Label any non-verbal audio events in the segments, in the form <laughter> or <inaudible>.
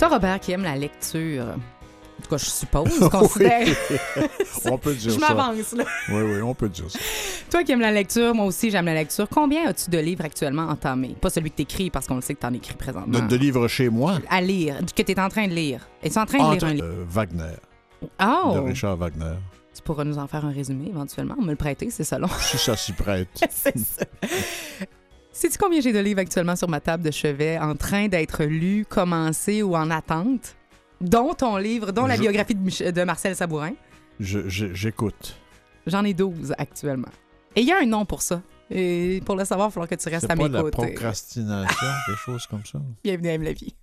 Toi, Robert, qui aime la lecture, en tout cas, je suppose, <laughs> considère. <laughs> on peut dire je ça. m'avance, là. Oui, oui, on peut dire ça. Toi qui aimes la lecture, moi aussi, j'aime la lecture. Combien as-tu de livres actuellement entamés? Pas celui que t'écris, parce qu'on le sait que t'en écris présentement. De, de livres chez moi? À lire, que t'es en train de lire. Es-tu en train de lire un livre? euh, Wagner, Oh! de Richard Wagner. Tu pourras nous en faire un résumé éventuellement. Me le prêter, c'est ça long. Si ça s'y prête. <laughs> c'est ça. Sais-tu combien j'ai de livres actuellement sur ma table de chevet en train d'être lus, commencés ou en attente? Dont ton livre, dont la Je- biographie de, Mich- de Marcel Sabourin. Je- je- J'écoute. J'en ai 12 actuellement. Et il y a un nom pour ça. Et pour le savoir, il va falloir que tu restes C'est à pas mes la côtés. procrastination, <laughs> des choses comme ça? Bienvenue à Aime la vie.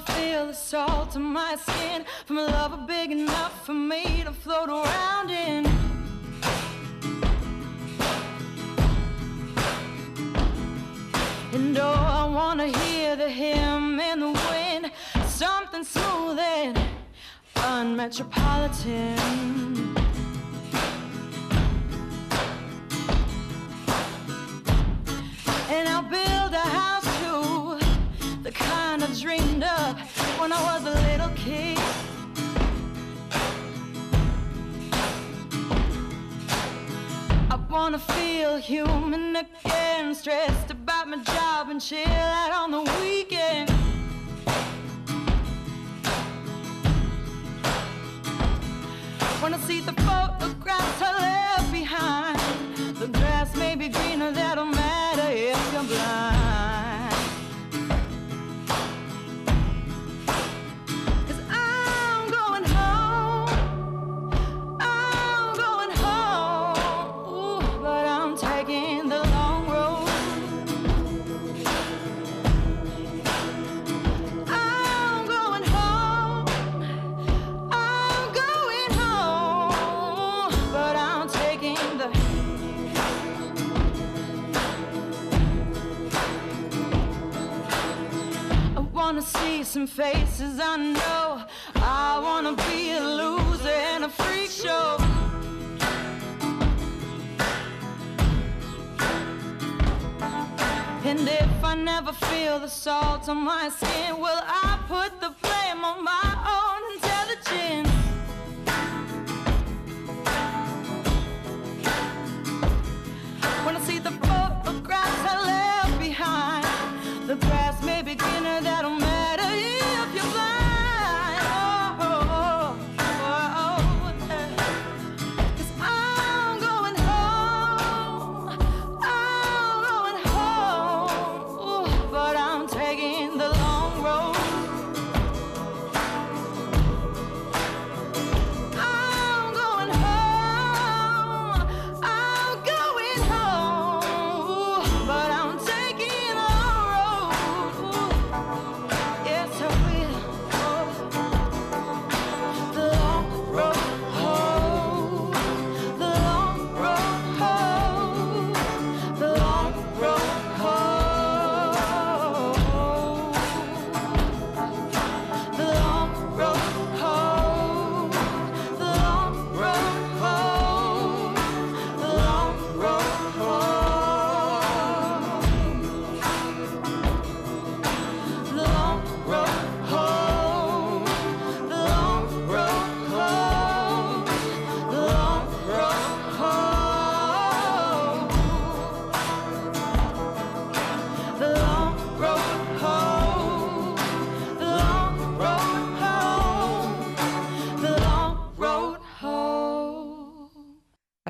Feel the salt on my skin from a lover big enough for me to float around in. And oh, I wanna hear the hymn in the wind, something smooth and unmetropolitan. And I'll build dreamed of when I was a little kid. I wanna feel human again, stressed about my job and chill out on the weekend. Wanna see the photographs I left behind. The grass may be greener, that don't matter if you're blind. Some faces I know. I wanna be a loser and a freak show. And if I never feel the salt on my skin, will I put the blame on my own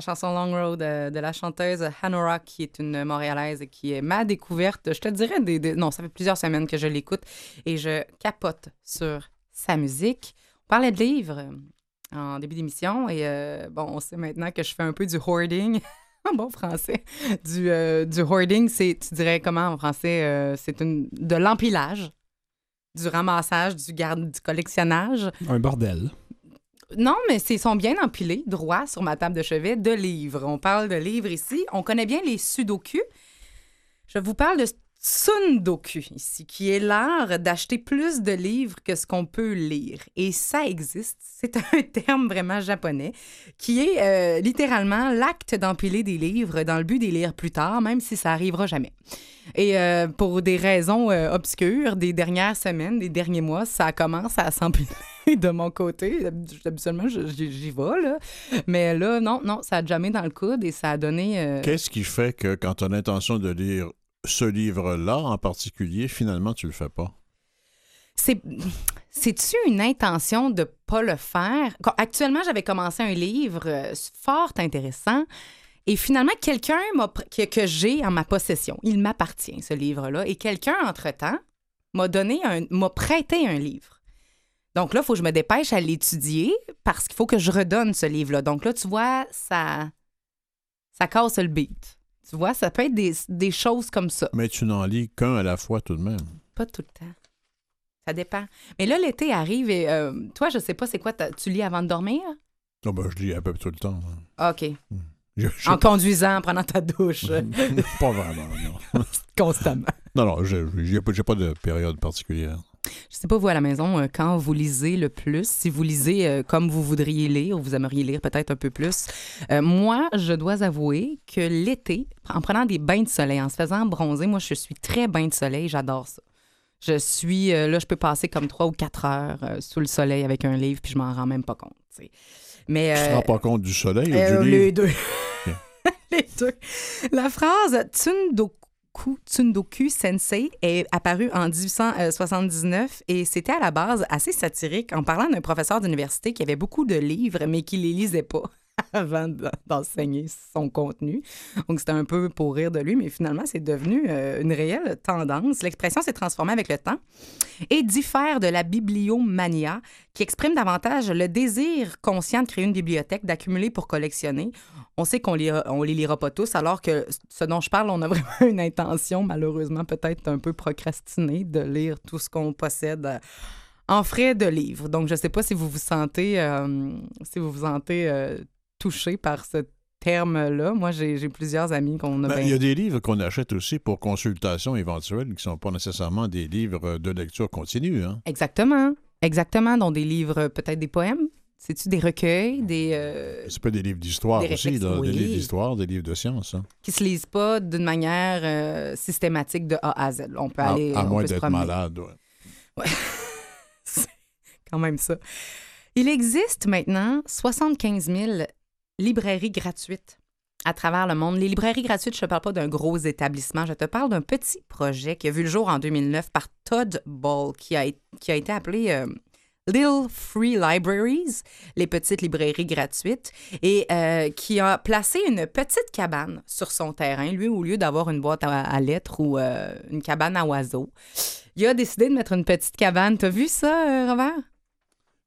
La chanson Long Road de la chanteuse Hanora, qui est une Montréalaise et qui est ma découverte. Je te dirais, des, non, ça fait plusieurs semaines que je l'écoute et je capote sur sa musique. On parlait de livres euh, en début d'émission et euh, bon, on sait maintenant que je fais un peu du hoarding. <laughs> En bon français. Du, euh, du hoarding, c'est, tu dirais comment en français? c'est une, de l'empilage, du ramassage, du garde, du collectionnage. Un bordel. Non, mais ils sont bien empilés, droit sur ma table de chevet, de livres. On parle de livres ici. On connaît bien les sudoku. Je vous parle de Tsundoku ici, qui est l'art d'acheter plus de livres que ce qu'on peut lire. Et ça existe. C'est un <laughs> terme vraiment japonais qui est euh, littéralement l'acte d'empiler des livres dans le but les lire plus tard, même si ça arrivera jamais. Et euh, pour des raisons euh, obscures, des dernières semaines, des derniers mois, ça commence à s'empiler <laughs> de mon côté. Habituellement, j'y vais, là. Mais là, non, non, ça a jamais dans le coude et ça a donné... euh, Qu'est-ce qui fait que quand tu as l'intention de lire ce livre-là en particulier, finalement, tu le fais pas? C'est c'est-tu une intention de pas le faire? Actuellement, j'avais commencé un livre euh, fort intéressant et finalement quelqu'un que, que j'ai en ma possession. Il m'appartient ce livre-là et quelqu'un entre-temps m'a donné un m'a prêté un livre. Donc là, il faut que je me dépêche à l'étudier parce qu'il faut que je redonne ce livre-là. Donc là, tu vois, ça ça casse le beat. Tu vois, ça peut être des, des choses comme ça. Mais tu n'en lis qu'un à la fois tout de même. Pas tout le temps. Ça dépend. Mais là, l'été arrive et euh, toi, je sais pas, c'est quoi, tu lis avant de dormir? Ah ben, je lis à peu près tout le temps. hein. Ah, OK. Je- je- En conduisant, en prenant ta douche, <laughs> pas vraiment, non. <laughs> constamment. Non, non, je n'ai pas, j'ai pas de période particulière. Je sais pas, vous, à la maison, euh, quand vous lisez le plus, si vous lisez euh, comme vous voudriez lire, ou vous aimeriez lire peut-être un peu plus. Euh, moi, je dois avouer que l'été, en prenant des bains de soleil, en se faisant bronzer, moi, je suis très bain de soleil, j'adore ça. Je suis, là, je peux passer comme trois ou quatre heures sous le soleil avec un livre, puis je m'en rends même pas compte. Mais, Tu te euh, rends pas compte du soleil ou Euh, du livre? les deux. <laughs> les deux. La phrase Tsundoku, Tsundoku Sensei est apparue en 1879 et c'était à la base assez satirique en parlant d'un professeur d'université qui avait beaucoup de livres mais qui les lisait pas <laughs> avant d'enseigner son contenu. Donc c'était un peu pour rire de lui, mais finalement c'est devenu euh, une réelle tendance. L'expression s'est transformée avec le temps et diffère de la bibliomania qui exprime davantage le désir conscient de créer une bibliothèque, d'accumuler pour collectionner. On sait qu'on on les lira pas tous, alors que ce dont je parle, on a <laughs> vraiment une intention, malheureusement peut-être un peu procrastinée, de lire tout ce qu'on possède euh, en frais de livres. Donc, je sais pas si vous vous sentez, euh, si vous vous sentez touché par ce terme-là. Moi, j'ai plusieurs amis qu'on a Ben, bien- Il y a des livres qu'on achète aussi pour consultation éventuelle qui ne sont pas nécessairement des livres de lecture continue. Hein? Exactement. Exactement, dont des livres, peut-être des poèmes. C'est-tu des recueils, des euh, C'est pas des livres d'histoire aussi, réflexes, là, oui. des livres d'histoire, des livres de science. Hein? qui se lisent pas d'une manière euh, systématique de A à Z. On peut À, aller, à moins d'être malade. ouais. <laughs> C'est quand même ça. Il existe maintenant 75 000 librairies gratuites à travers le monde. Les librairies gratuites, je ne parle pas d'un gros établissement, je te parle d'un petit projet qui a vu le jour en 2009 par Todd Ball, qui a, été appelé euh, Little Free Libraries, les petites librairies gratuites, et euh, qui a placé une petite cabane sur son terrain. Lui, au lieu d'avoir une boîte à, lettres ou euh, une cabane à oiseaux, il a décidé de mettre une petite cabane. T'as vu ça, Robert?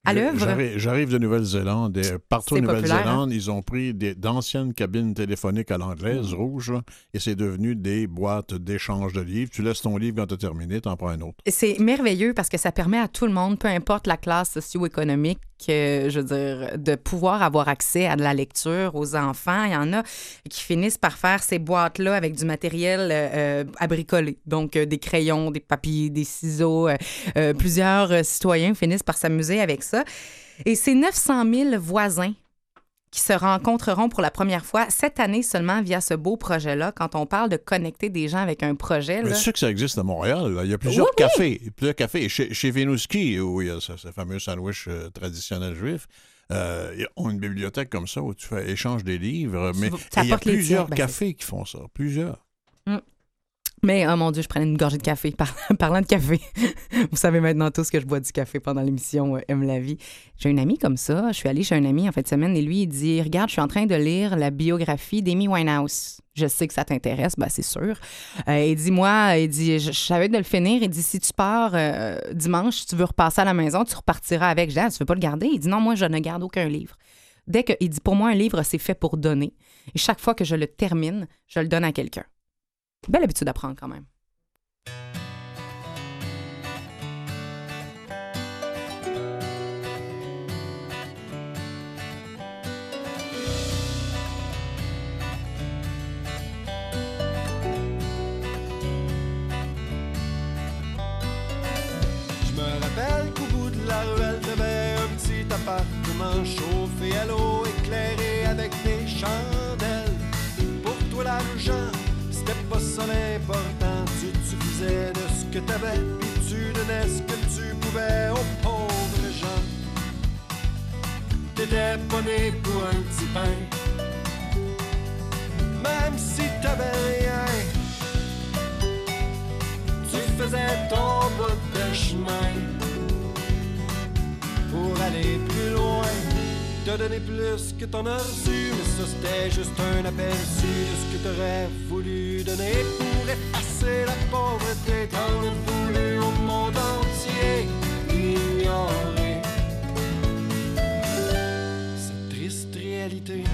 À l'œuvre? j'arrive- de Nouvelle-Zélande et partout en populaire, hein? Nouvelle-Zélande, ils ont pris d'anciennes cabines téléphoniques à l'anglaise, Mm. rouges, là, et c'est devenu des boîtes d'échange de livres. Tu laisses ton livre quand tu as terminé, tu en prends un autre. C'est merveilleux parce que ça permet à tout le monde, peu importe la classe socio-économique, euh, je veux dire, de pouvoir avoir accès à de la lecture aux enfants. Il y en a qui finissent par faire ces boîtes-là avec du matériel euh, euh, à bricoler. Donc, euh, des crayons, des papiers, des ciseaux. euh, euh, plusieurs euh, citoyens finissent par s'amuser avec ça. Et c'est 900 000 voisins qui se rencontreront pour la première fois cette année seulement via ce beau projet-là. Quand on parle de connecter des gens avec un projet, là, sais que ça existe à Montréal. là. Il y a plusieurs Oui, oui. cafés. Plusieurs cafés. Chez, chez Venouski, où il y a ce, ce fameux sandwich euh, traditionnel juif, euh, ils ont une bibliothèque comme ça où tu fais échange des livres. Mais il y a plusieurs ben, cafés qui font ça. Plusieurs. Mais, oh mon Dieu, je prenais une gorgée de café. Par- <laughs> Parlant de café, <laughs> vous savez maintenant tous que je bois du café pendant l'émission euh, Aime la vie. J'ai un ami comme ça. Je suis allée chez un ami en fin de semaine et lui, il dit Regarde, je suis en train de lire la biographie d'Amy Winehouse. Je sais que ça t'intéresse, ben c'est sûr. Euh, il dit Moi, il dit Je, je savais de le finir. Il dit Si tu pars euh, dimanche, tu veux repasser à la maison, tu repartiras avec. Je dis Ah, Tu veux pas le garder? Il dit Non, moi, je ne garde aucun livre. Dès que, il dit Pour moi, un livre, c'est fait pour donner. Et chaque fois que je le termine, je le donne à quelqu'un. Belle habitude à prendre quand même. Ça l'important. Tu te suffisais de ce que t'avais, puis tu donnais ce que tu pouvais aux pauvres gens. T'étais pas pour un petit pain, même si t'avais rien. Tu faisais ton bout de chemin pour aller plus loin. Te donner plus que t'en as reçu, mais ça c'était juste un aperçu de ce que t'aurais voulu donner pour effacer la pauvreté. T'en as voulu au monde entier ignorer cette triste réalité.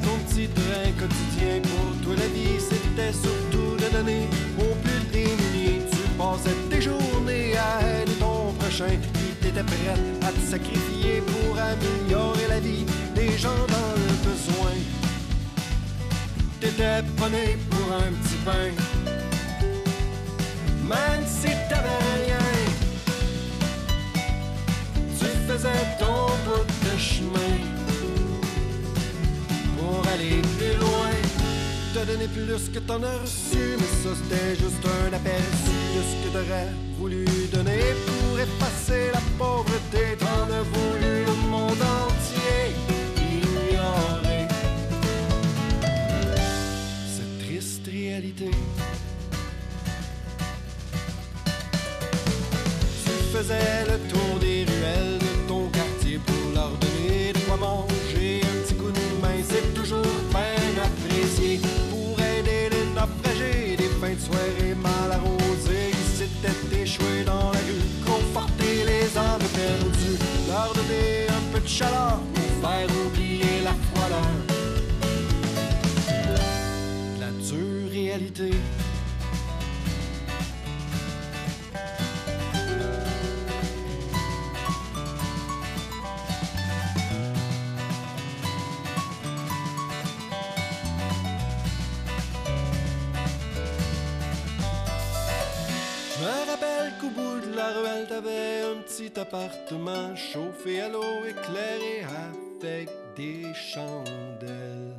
Ton petit train quotidien. Pour toi, la vie, c'était surtout de donner au plus démunis. Tu passais tes journées à aider ton prochain. Puis t'étais prête à te sacrifier pour améliorer la vie des gens dans le besoin. T'étais pas pour un petit pain. Même si t'avais rien. Tu faisais ton bout de chemin aller plus loin. Te donner plus que t'en as reçu, mais ça c'était juste un aperçu de ce que t'aurais voulu donner pour effacer la pauvreté. T'en as voulu le monde entier ignorer cette triste réalité. Tu faisais chaleur pour faire oublier la froideur. La dure réalité. Je me rappelle qu'au bout de la ruelle, t'avais petit appartement chauffé à l'eau, éclairé avec des chandelles.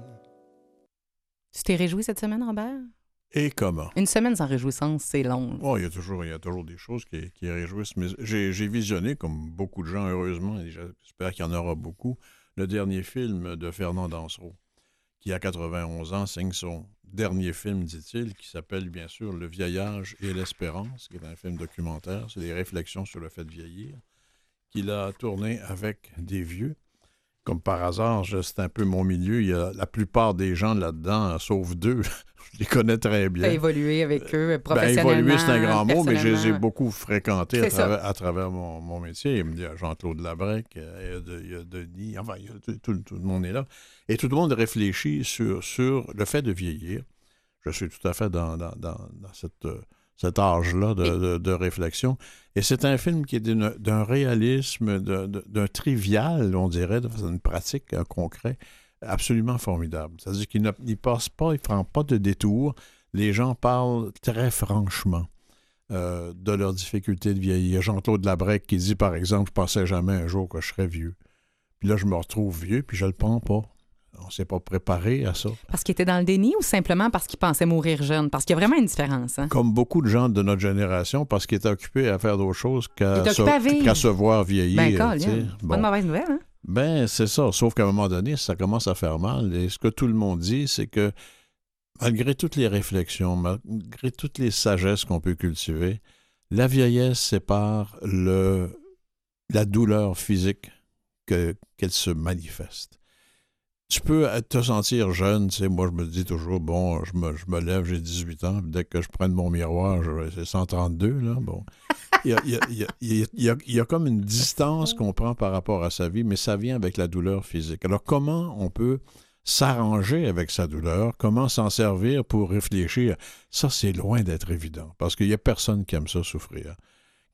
Tu t'es réjoui cette semaine, Robert? Et comment? Une semaine sans réjouissance, c'est long. Oh, il, y a toujours, il y a toujours des choses qui, qui réjouissent. Mais j'ai j'ai visionné, comme beaucoup de gens, heureusement, et j'espère qu'il y en aura beaucoup, le dernier film de Fernand Dansereau, qui, à 91 ans, signe son dernier film, dit-il, qui s'appelle, bien sûr, Le vieillage et l'espérance, qui est un film documentaire. C'est des réflexions sur le fait de vieillir, qu'il a tourné avec des vieux. Comme par hasard, c'est un peu mon milieu. Il y a la plupart des gens là-dedans, sauf deux, <laughs> je les connais très bien. T'as évolué avec eux Ben, professionnellement. évoluer, c'est un grand mot, mais je les ai beaucoup fréquentés à travers, à travers mon, mon métier. Il y a Jean-Claude Labrec, euh, il y a Denis, enfin, il y a tout, tout- tout le monde est là. Et tout le monde réfléchit sur, sur le fait de vieillir. Je suis tout à fait dans, dans- dans- dans cette, euh, cet âge-là de, de- de réflexion. Et c'est un film qui est d'une- d'un réalisme, d'un trivial, on dirait, de façon une pratique, un concret, absolument formidable. C'est-à-dire qu'il ne passe pas, il ne prend pas de détour. Les gens parlent très franchement euh, de leur difficulté de vieillir. Jean-Claude Labrec qui dit, par exemple, je pensais jamais un jour que je serais vieux. Puis là, je me retrouve vieux, puis je le prends pas. On s'est pas préparé à ça. Parce qu'il était dans le déni ou simplement parce qu'il pensait mourir jeune? Parce qu'il y a vraiment une différence. Hein? Comme beaucoup de gens de notre génération, parce qu'il est occupé à faire d'autres choses qu'à se, se voir vieillir. Ben, pas Bon. de mauvaise nouvelle. Hein? Ben, c'est ça. Sauf qu'à un moment donné, ça commence à faire mal. Et ce que tout le monde dit, c'est que malgré toutes les réflexions, malgré toutes les sagesses qu'on peut cultiver, la vieillesse sépare le, la douleur physique que- qu'elle se manifeste. Tu peux te sentir jeune, tu sais, moi je me dis toujours, bon, je me, je me lève, j'ai 18 ans, puis dès que je prends mon miroir, c'est 132, là, bon. Il y a comme une distance qu'on prend par rapport à sa vie, mais ça vient avec la douleur physique. Alors comment on peut s'arranger avec sa douleur, comment s'en servir pour réfléchir, ça c'est loin d'être évident, parce qu'il n'y a personne qui aime ça souffrir.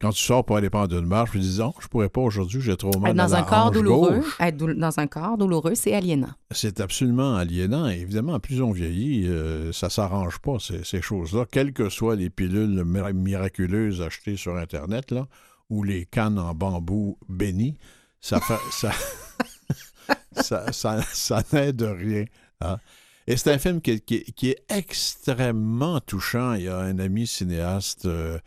Quand tu sors pour aller prendre une marche, tu dis non, je pourrais pas aujourd'hui, j'ai trop mal Être dans la un corps douloureux, gauche. être dou- dans un corps douloureux, c'est aliénant. C'est absolument aliénant. Et évidemment, plus on vieillit, euh, ça s'arrange pas, ces, ces choses-là. Quelles que soient les pilules mir- miraculeuses achetées sur Internet, là, ou les cannes en bambou bénies, ça fait, <laughs> ça, ça, ça, ça n'aide rien. hein. Et c'est un film qui est extrêmement touchant. Il y a un ami cinéaste euh,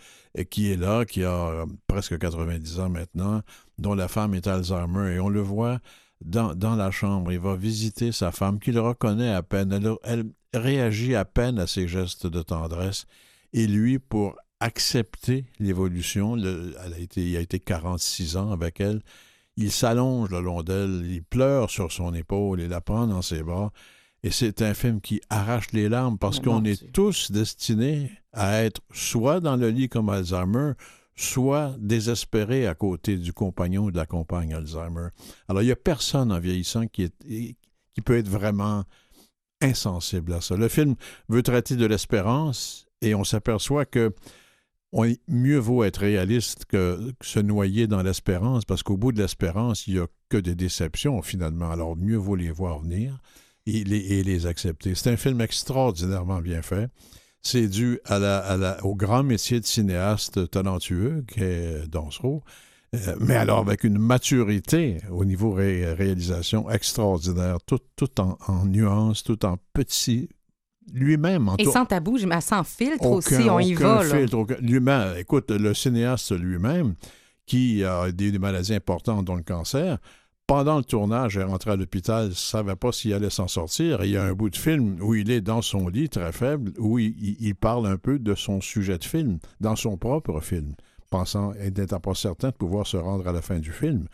qui est là, qui a euh, presque 90 ans maintenant, dont la femme est Alzheimer, et on le voit dans, la chambre. Il va visiter sa femme, qu'il reconnaît à peine. Elle, réagit à peine à ses gestes de tendresse. Et lui, pour accepter l'évolution, le- elle a été, il a été 46 ans avec elle, il s'allonge le long d'elle, il pleure sur son épaule, il la prend dans ses bras. Et c'est un film qui arrache les larmes parce qu'on est tous destinés à être soit dans le lit comme Alzheimer, soit désespérés à côté du compagnon ou de la compagne Alzheimer. Alors, il n'y a personne en vieillissant qui, est, qui peut être vraiment insensible à ça. Le film veut traiter de l'espérance et on s'aperçoit que on- mieux vaut être réaliste que, que se noyer dans l'espérance parce qu'au bout de l'espérance, il n'y a que des déceptions finalement. Alors, mieux vaut les voir venir et les, et les accepter. C'est un film extraordinairement bien fait. C'est dû à la, à la- au grand métier de cinéaste talentueux qu'est Dansereau, euh, mais alors avec une maturité au niveau ré- réalisation extraordinaire, tout, tout en, en nuances, tout en petit. Lui-même, en Et sans tabou, j'im- sans filtre aucun- aussi, on y va. Lui-même, écoute, le cinéaste lui-même, qui a des, des maladies importantes, dont le cancer, pendant le tournage, est rentré à l'hôpital, ne savait pas s'il allait s'en sortir. Il y a un bout de film où il est dans son lit, très faible, où il, il- il parle un peu de son sujet de film, dans son propre film, pensant et n'étant pas certain de pouvoir se rendre à la fin du film.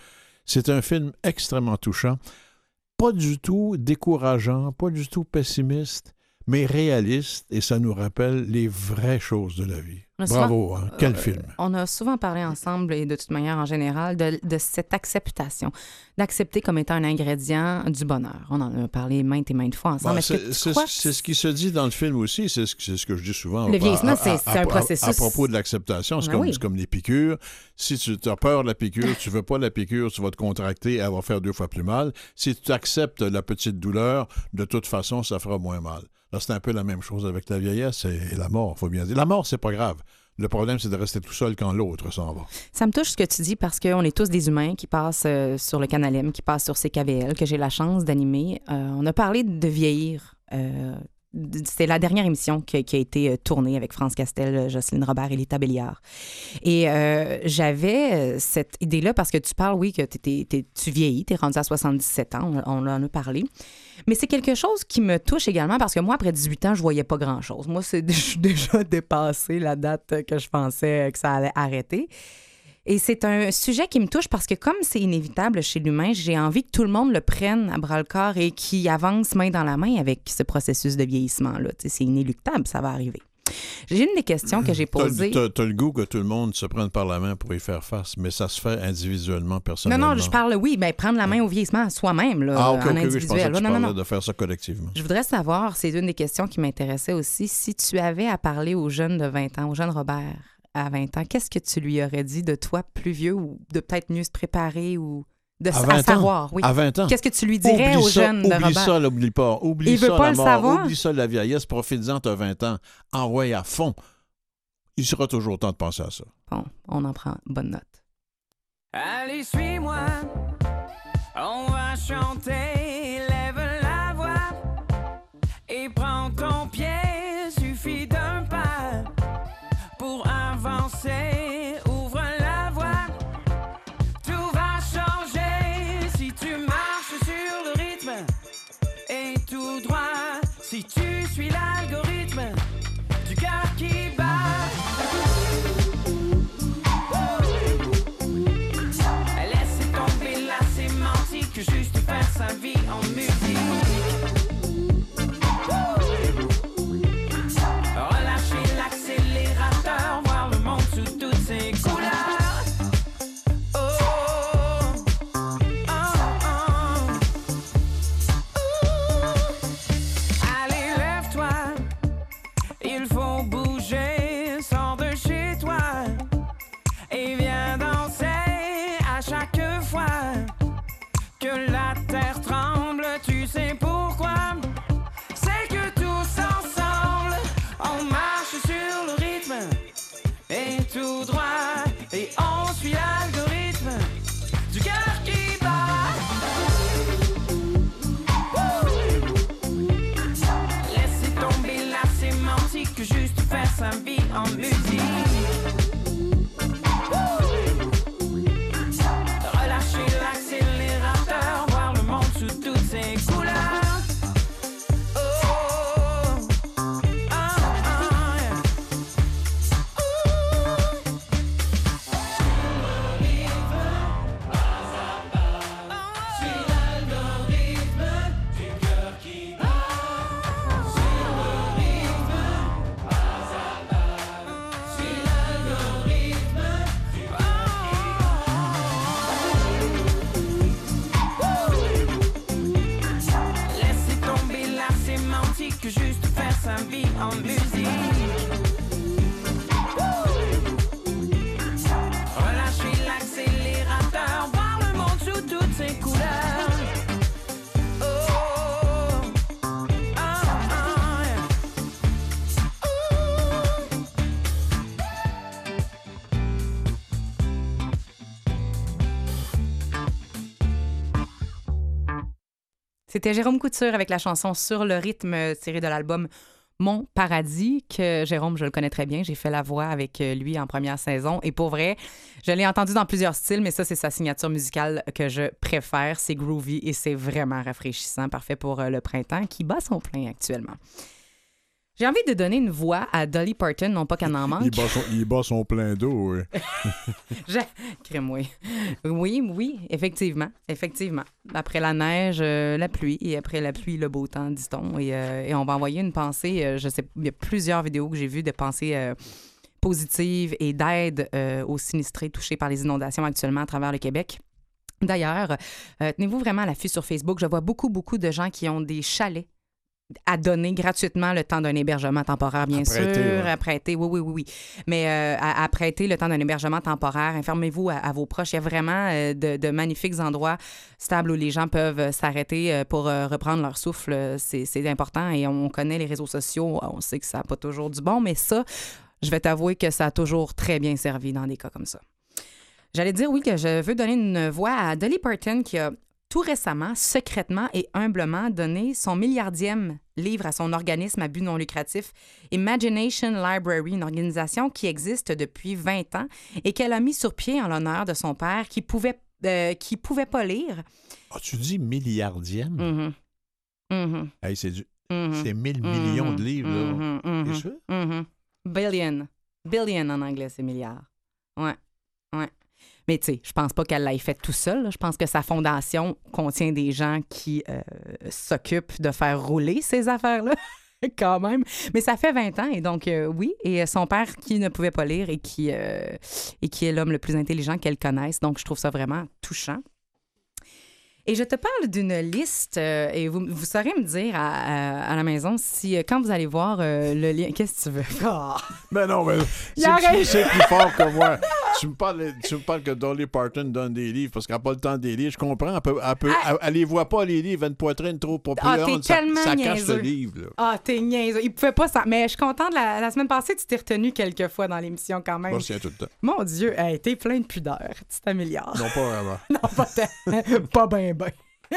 C'est un film extrêmement touchant, pas du tout décourageant, pas du tout pessimiste, mais réaliste, et ça nous rappelle les vraies choses de la vie. Bravo, hein? quel Euh, film. On a souvent parlé ensemble, et de toute manière en général, de, de cette acceptation, d'accepter comme étant un ingrédient du bonheur. On en a parlé maintes et maintes fois ensemble. Bon, que c'est crois ce qui se dit dans le film aussi, c'est ce, que je dis souvent. Le vieillissement, c'est- un processus. À, propos de l'acceptation, c'est Ben comme, oui. comme les piqûres. Si tu as peur de la piqûre, tu veux pas la piqûre, tu vas te contracter, elle va faire deux fois plus mal. Si tu acceptes la petite douleur, de toute façon, ça fera moins mal. Là, c'est un peu la même chose avec la vieillesse et, la mort, faut bien dire. La mort, c'est pas grave. Le problème, c'est de rester tout seul quand l'autre s'en va. Ça me touche ce que tu dis parce qu'on est tous des humains qui passent euh, sur le Canal M, qui passent sur CKVL, que j'ai la chance d'animer. Euh, on a parlé de vieillir. euh, c'est la dernière émission qui, a été euh, tournée avec France Castel, Jocelyne Robert et Lita Béliard. Et j'avais cette idée-là parce que tu parles, oui, que tu vieillis, tu es rendu à 77 ans, on en a parlé. Mais c'est quelque chose qui me touche également parce que moi, après 18 ans, je voyais pas grand-chose. Moi, c'est, <laughs> je suis déjà dépassé la date que je pensais que ça allait arrêter. Et c'est un sujet qui me touche parce que comme c'est inévitable chez l'humain, j'ai envie que tout le monde le prenne à bras-le-corps et qu'il avance main dans la main avec ce processus de vieillissement-là. C'est inéluctable, ça va arriver. J'ai une des questions que j'ai posées. t'as- t'as le goût que tout le monde se prenne par la main pour y faire face, mais ça se fait individuellement, Non, personnellement. non, je parle, oui, ben, prendre la main au vieillissement à soi-même, là, Ah, en oui, je pensais individuel. que tu non, non, non. de faire ça collectivement. Je voudrais savoir, c'est une des questions qui m'intéressait aussi, si tu avais à parler aux jeunes de 20 ans, au jeune Robert à 20 ans, qu'est-ce que tu lui aurais dit de toi plus vieux ou de peut-être mieux se préparer ou de À à 20 ans? savoir, oui. À 20 ans. Qu'est-ce que tu lui dirais Oublie aux ça, jeunes de oublie Robert? ça, là, oublie pas. Oublie Il ça, veut pas la le mort. savoir? Oublie ça, la vieillesse. Profites-en, t'as 20 ans. Envoie à fond. Il sera toujours temps de penser à ça. Bon, on en prend bonne note. Allez, suis-moi, on va chanter, lève la voix et prends ton pied, suffit d'un pas pour avancer, toutes C'était Jérôme Couture avec la chanson Sur le rythme tirée de l'album Mon Paradis, que Jérôme, je le connais très bien. J'ai fait la voix avec euh, lui en première saison. Et pour vrai, je l'ai entendu dans plusieurs styles, mais ça, c'est sa signature musicale que je préfère. C'est groovy et c'est vraiment rafraîchissant, parfait pour euh, le printemps, qui bat son plein actuellement. J'ai envie de donner une voix à Dolly Parton, non pas qu'elle en manque. Il bat son, il bat son plein d'eau. oui. <laughs> Je... Crème, oui. Oui, oui, effectivement. Effectivement. Après la neige, euh, la pluie. Et après la pluie, le beau temps, dit-on. Et, euh, et on va envoyer une pensée. euh, je sais, il y a plusieurs vidéos que j'ai vues de pensées positives et d'aide aux sinistrés touchés par les inondations actuellement à travers le Québec. D'ailleurs, tenez-vous vraiment à l'affût sur Facebook. Je vois beaucoup, beaucoup de gens qui ont des chalets à donner gratuitement le temps d'un hébergement temporaire, bien sûr. ouais. À prêter, oui, oui, oui, oui. Mais euh, à, à prêter le temps d'un hébergement temporaire, informez-vous à, à vos proches. Il y a vraiment euh, de, de magnifiques endroits stables où les gens peuvent euh, s'arrêter pour euh, reprendre leur souffle. C'est c'est important et on connaît les réseaux sociaux. On sait que ça n'a pas toujours du bon, mais ça, je vais t'avouer que ça a toujours très bien servi dans des cas comme ça. J'allais dire, oui, que je veux donner une voix à Dolly Parton qui a tout récemment, secrètement et humblement donné son milliardième livre à son organisme à but non lucratif, Imagination Library, une organisation qui existe depuis 20 ans et qu'elle a mis sur pied en l'honneur de son père qui pouvait, euh, qui pouvait pas lire. Ah, tu dis milliardième? Mhm. Mhm. Hey, c'est du... Mhm. c'est 1000 millions de livres. là. Mhm, mhm, T'es sûr? Billion. Billion en anglais, c'est milliard. Ouais. Ouais. Mais tu sais, je pense pas qu'elle l'ait fait tout seul. Je pense que sa fondation contient des gens qui euh, s'occupent de faire rouler ces affaires-là. <laughs> Quand même. Mais ça fait 20 ans et donc, euh, oui. Et son père qui ne pouvait pas lire et qui, euh, et qui est l'homme le plus intelligent qu'elle connaisse. Donc, je trouve ça vraiment touchant. Et je te parle d'une liste euh, et vous, vous saurez me dire à, à- à la maison si, euh, quand vous allez voir euh, le lien. <laughs> Qu'est-ce que tu veux? Ah! Ben non, mais c'est plus, c'est plus fort que moi. <laughs> tu, me parles, tu me parles que Dolly Parton donne des livres parce qu'elle n'a pas le temps des livres. Je comprends. Elle, peut, elle, peut- elle- elle les voit pas, les livres. Elle a une poitrine trop populaire. Ah, t'es ça, tellement ça cache niaiseux. livre. Là. Ah, t'es niaiseux. Il pouvait pas s'en. Mais je suis contente. La, la semaine passée, tu t'es retenu quelques fois dans l'émission quand même. Moi, je tiens tout le temps. Mon Dieu, hey, t'es plein de pudeur. Tu t'améliores. Non, pas vraiment. <laughs> Non, pas pas bien, <laughs>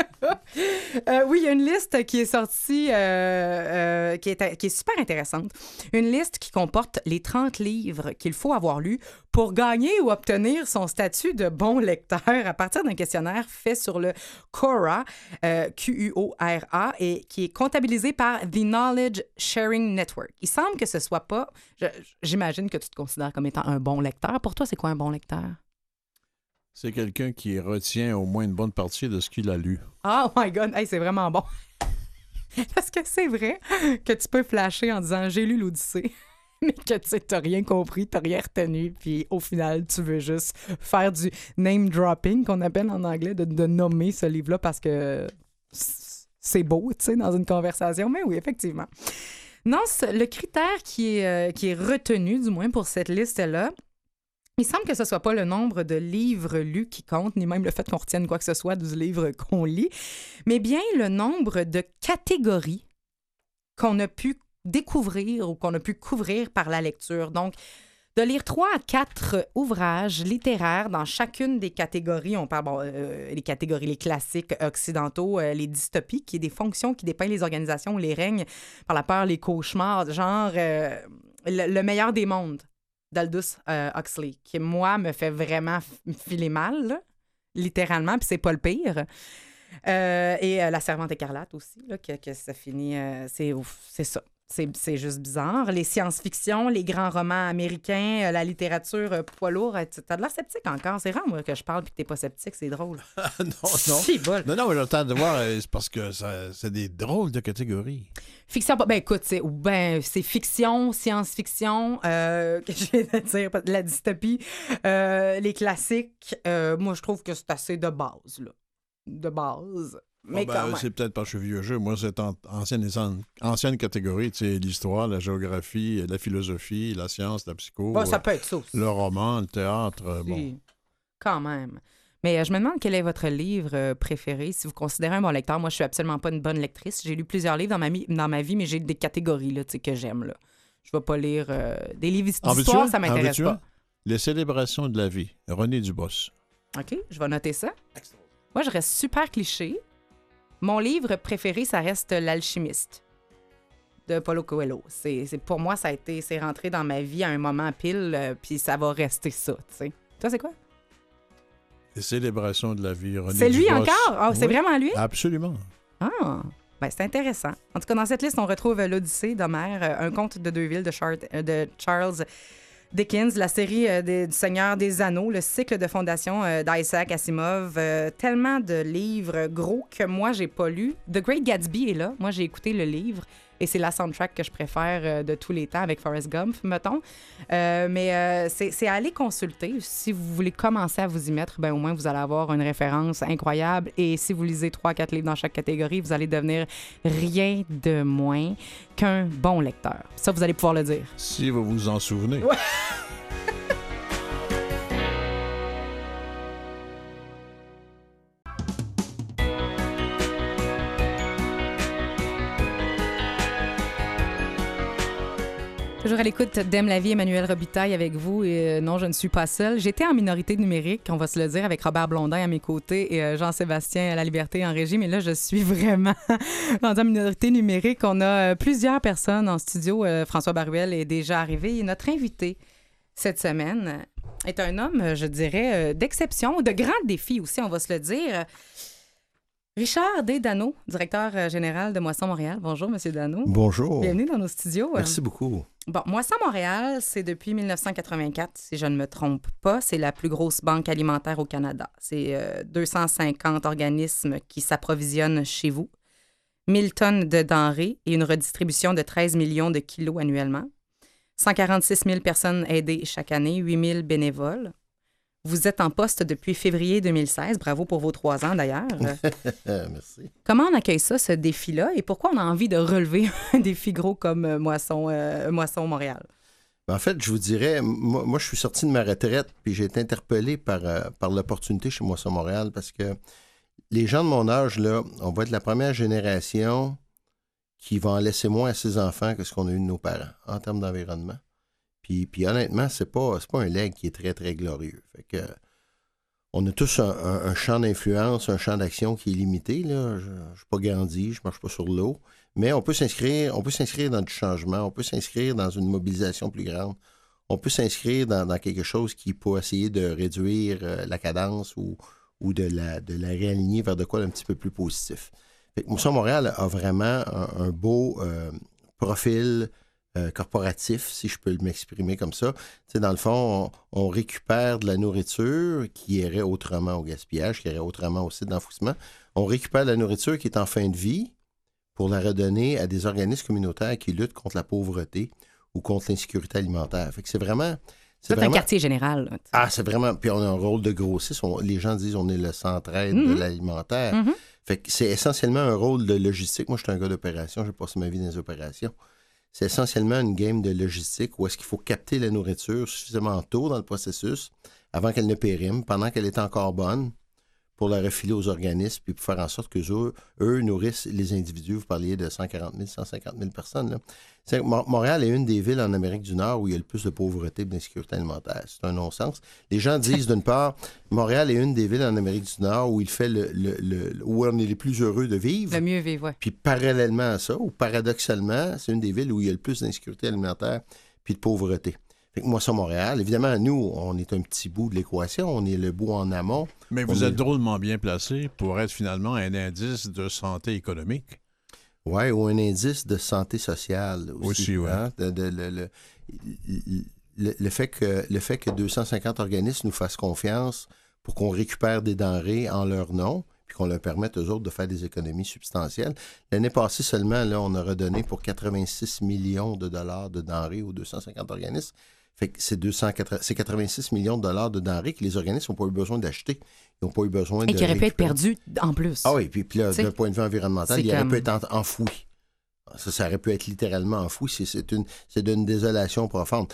Euh, oui, il y a une liste qui est sortie, euh, euh, qui, est, super intéressante. Une liste qui comporte les 30 livres qu'il faut avoir lus pour gagner ou obtenir son statut de bon lecteur à partir d'un questionnaire fait sur le Quora, Q-U-O-R-A, et qui est comptabilisé par The Knowledge Sharing Network. Il semble que ce soit pas... J'imagine que tu te considères comme étant un bon lecteur. Pour toi, c'est quoi un bon lecteur? C'est quelqu'un qui retient au moins une bonne partie de ce qu'il a lu. Oh my God, hey, c'est vraiment bon. <laughs> Parce que c'est vrai que tu peux flasher en disant j'ai lu l'Odyssée, <laughs> mais que tu t'as rien compris, t'as rien retenu, puis au final, tu veux juste faire du name dropping qu'on appelle en anglais, de, nommer ce livre-là parce que c'est beau, tu sais, dans une conversation. Mais oui, effectivement. Non, le critère qui est, euh, qui est retenu, du moins pour cette liste-là, il semble que ce soit pas le nombre de livres lus qui compte, ni même le fait qu'on retienne quoi que ce soit du livre qu'on lit, mais bien le nombre de catégories qu'on a pu découvrir ou qu'on a pu couvrir par la lecture. Donc, de lire trois à quatre ouvrages littéraires dans chacune des catégories. On parle, bon, euh, les catégories, les classiques occidentaux, euh, les dystopies, qui est des fonctions qui dépeignent les organisations les règnes par la peur, les cauchemars, genre euh, le meilleur des mondes d'Aldous euh, Huxley, qui, moi, me fait vraiment filer mal, littéralement, puis c'est pas le pire. Euh, et euh, La Servante écarlate aussi, là, que, que ça finit. euh, c'est ouf, c'est ça. C'est juste bizarre. Les science-fiction, les grands romans américains, euh, la littérature euh, poids lourd. T'as de l'air sceptique encore. C'est rare, moi, que je parle puis que t'es pas sceptique. C'est drôle. <laughs> non, non. <laughs> Si, bol. Non, non, mais j'entends de voir, euh, c'est parce que c'est des drôles de catégories. Fiction, ben écoute, c'est ben, c'est fiction, science-fiction, euh, <laughs> que je viens de dire, la dystopie, euh, les classiques. euh, moi, je trouve que c'est assez de base, là. De base. Mais Bon, ben, c'est peut-être parce que je suis vieux jeu. Moi, c'est en, ancienne, ancienne catégorie. Tu sais, l'histoire, la géographie, la philosophie, la science, la psycho, Bon, ça euh, peut être ça aussi. le roman, le théâtre. euh, bon. Si. Quand même. Mais euh, je me demande quel est votre livre euh, préféré, si vous considérez un bon lecteur. Moi, je suis absolument pas une bonne lectrice. J'ai lu plusieurs livres dans ma, dans ma vie, mais j'ai des catégories là, tu sais, que j'aime. là. Je vais pas lire euh, des livres d'histoire, ça m'intéresse pas. Les célébrations de la vie, René Dubos. OK, je vais noter ça. Moi, je reste super cliché. Mon livre préféré, ça reste L'Alchimiste de Paulo Coelho. C'est, pour moi, ça a été, c'est rentré dans ma vie à un moment pile, euh, puis ça va rester ça, tu sais. Toi, c'est quoi? Les célébrations de la vie, René C'est lui encore? Ah, c'est vraiment lui? Absolument. Ah, ben c'est intéressant. En tout cas, dans cette liste, on retrouve l'Odyssée d'Homère, euh, un conte de deux villes de, Char- euh, de Charles Dickens, la série euh, des- du Seigneur des Anneaux, le cycle de fondation euh, d'Isaac Asimov, euh, tellement de livres gros que moi, j'ai pas lu. The Great Gatsby est là. Moi, j'ai écouté le livre et c'est la soundtrack que je préfère euh, de tous les temps avec Forrest Gump, mettons. Euh, mais euh, c'est à aller consulter. Si vous voulez commencer à vous y mettre, ben au moins vous allez avoir une référence incroyable. Et si vous lisez 3-4 livres dans chaque catégorie, vous allez devenir rien de moins qu'un bon lecteur. Ça, vous allez pouvoir le dire. Si vous vous en souvenez. <laughs> Toujours à l'écoute d'Aime la vie, Emmanuel Robitaille avec vous. Et euh, non, je ne suis pas seule. J'étais en minorité numérique, on va se le dire, avec Robert Blondin à mes côtés et euh, Jean-Sébastien à la Liberté en régie. Mais là, je suis <laughs> vraiment rendue en minorité numérique. On a euh, plusieurs personnes en studio. François Baruel est déjà arrivé. Notre invité cette semaine est un homme, je dirais, d'exception, de grand défi aussi, on va se le dire. Richard D. Dano, directeur euh, général de Moisson Montréal. Bonjour, Monsieur Dano. Bonjour. Bienvenue dans nos studios. Merci beaucoup. Bon, Moisson Montréal, c'est depuis 1984, si je ne me trompe pas. C'est la plus grosse banque alimentaire au Canada. C'est euh, 250 organismes qui s'approvisionnent chez vous, 1000 tonnes de denrées et une redistribution de 13 millions de kilos annuellement, 146 000 personnes aidées chaque année, 8 000 bénévoles. Vous êtes en poste depuis février 2016. Bravo pour vos trois ans d'ailleurs. <laughs> Merci. Comment on accueille ça, ce défi-là, et pourquoi on a envie de relever <laughs> un défi gros comme euh, Moisson, euh, Moisson Montréal? Ben, en fait, je vous dirais, moi, moi, je suis sorti de ma retraite, puis j'ai été interpellé par, euh, par l'opportunité chez Moisson Montréal parce que les gens de mon âge, là, on va être la première génération qui va en laisser moins à ses enfants que ce qu'on a eu de nos parents en termes d'environnement. Puis, honnêtement, c'est pas, pas un leg qui est très, très glorieux. On a tous un, un- un champ d'influence, un champ d'action qui est limité. Je ne suis pas grandi, je marche pas sur l'eau. Mais on peut s'inscrire, dans du changement, on peut s'inscrire dans une mobilisation plus grande. On peut s'inscrire dans, quelque chose qui peut essayer de réduire euh, la cadence ou, de, la, de réaligner vers de quoi d'un petit peu plus positif. Fait que Montréal a vraiment un, un beau euh, profil euh, corporatif, si je peux m'exprimer comme ça. Dans le fond, on, on récupère de la nourriture qui irait autrement au gaspillage, qui irait autrement aussi d'enfouissement. On récupère de la nourriture qui est en fin de vie pour la redonner à des organismes communautaires qui luttent contre la pauvreté ou contre l'insécurité alimentaire. Fait que c'est vraiment... C'est un quartier général. Ah, c'est vraiment... Puis on a un rôle de grossiste. On- Les gens disent on est le centraide de Mhm. l'alimentaire. Mhm. Fait que c'est essentiellement un rôle de logistique. Moi, je suis un gars d'opération. J'ai passé ma vie dans les opérations. C'est essentiellement une game de logistique où est-ce qu'il faut capter la nourriture suffisamment tôt dans le processus avant qu'elle ne périme, pendant qu'elle est encore bonne, pour la refiler aux organismes, puis pour faire en sorte que eux, eux nourrissent les individus. Vous parliez de 140 000, 150 000 personnes. là. Montréal est une des villes en Amérique du Nord où il y a le plus de pauvreté et d'insécurité alimentaire. C'est un non-sens. Les gens disent, d'une part, Montréal est une des villes en Amérique du Nord où il fait le, le- le- où on est les plus heureux de vivre. Le mieux vivre, ouais. Puis parallèlement à ça, ou paradoxalement, c'est une des villes où il y a le plus d'insécurité alimentaire puis de pauvreté. Fait que Moisson Montréal, évidemment, nous, on est un petit bout de l'équation, on est le bout en amont. Mais On vous est- êtes drôlement bien placé pour être finalement un indice de santé économique. Ouais, ou un indice de santé sociale aussi. Aussi, ouais. hein, de- de- le- le fait que, le fait que 250 organismes nous fassent confiance pour qu'on récupère des denrées en leur nom, puis qu'on leur permette aux autres de faire des économies substantielles. L'année passée seulement, là, on a redonné pour 86 millions de dollars de denrées aux 250 organismes. Fait que c'est 280 c'est 86 millions de dollars de denrées que les organismes n'ont pas eu besoin d'acheter. Ils n'ont pas eu besoin Et de qui aurait pu être récupérer. perdu en plus. Ah oui, puis, puis là, d'un point de vue environnemental, c'est il aurait pu être en- enfoui. Ça, ça aurait pu être littéralement enfoui. C'est, c'est, une, c'est d'une désolation profonde.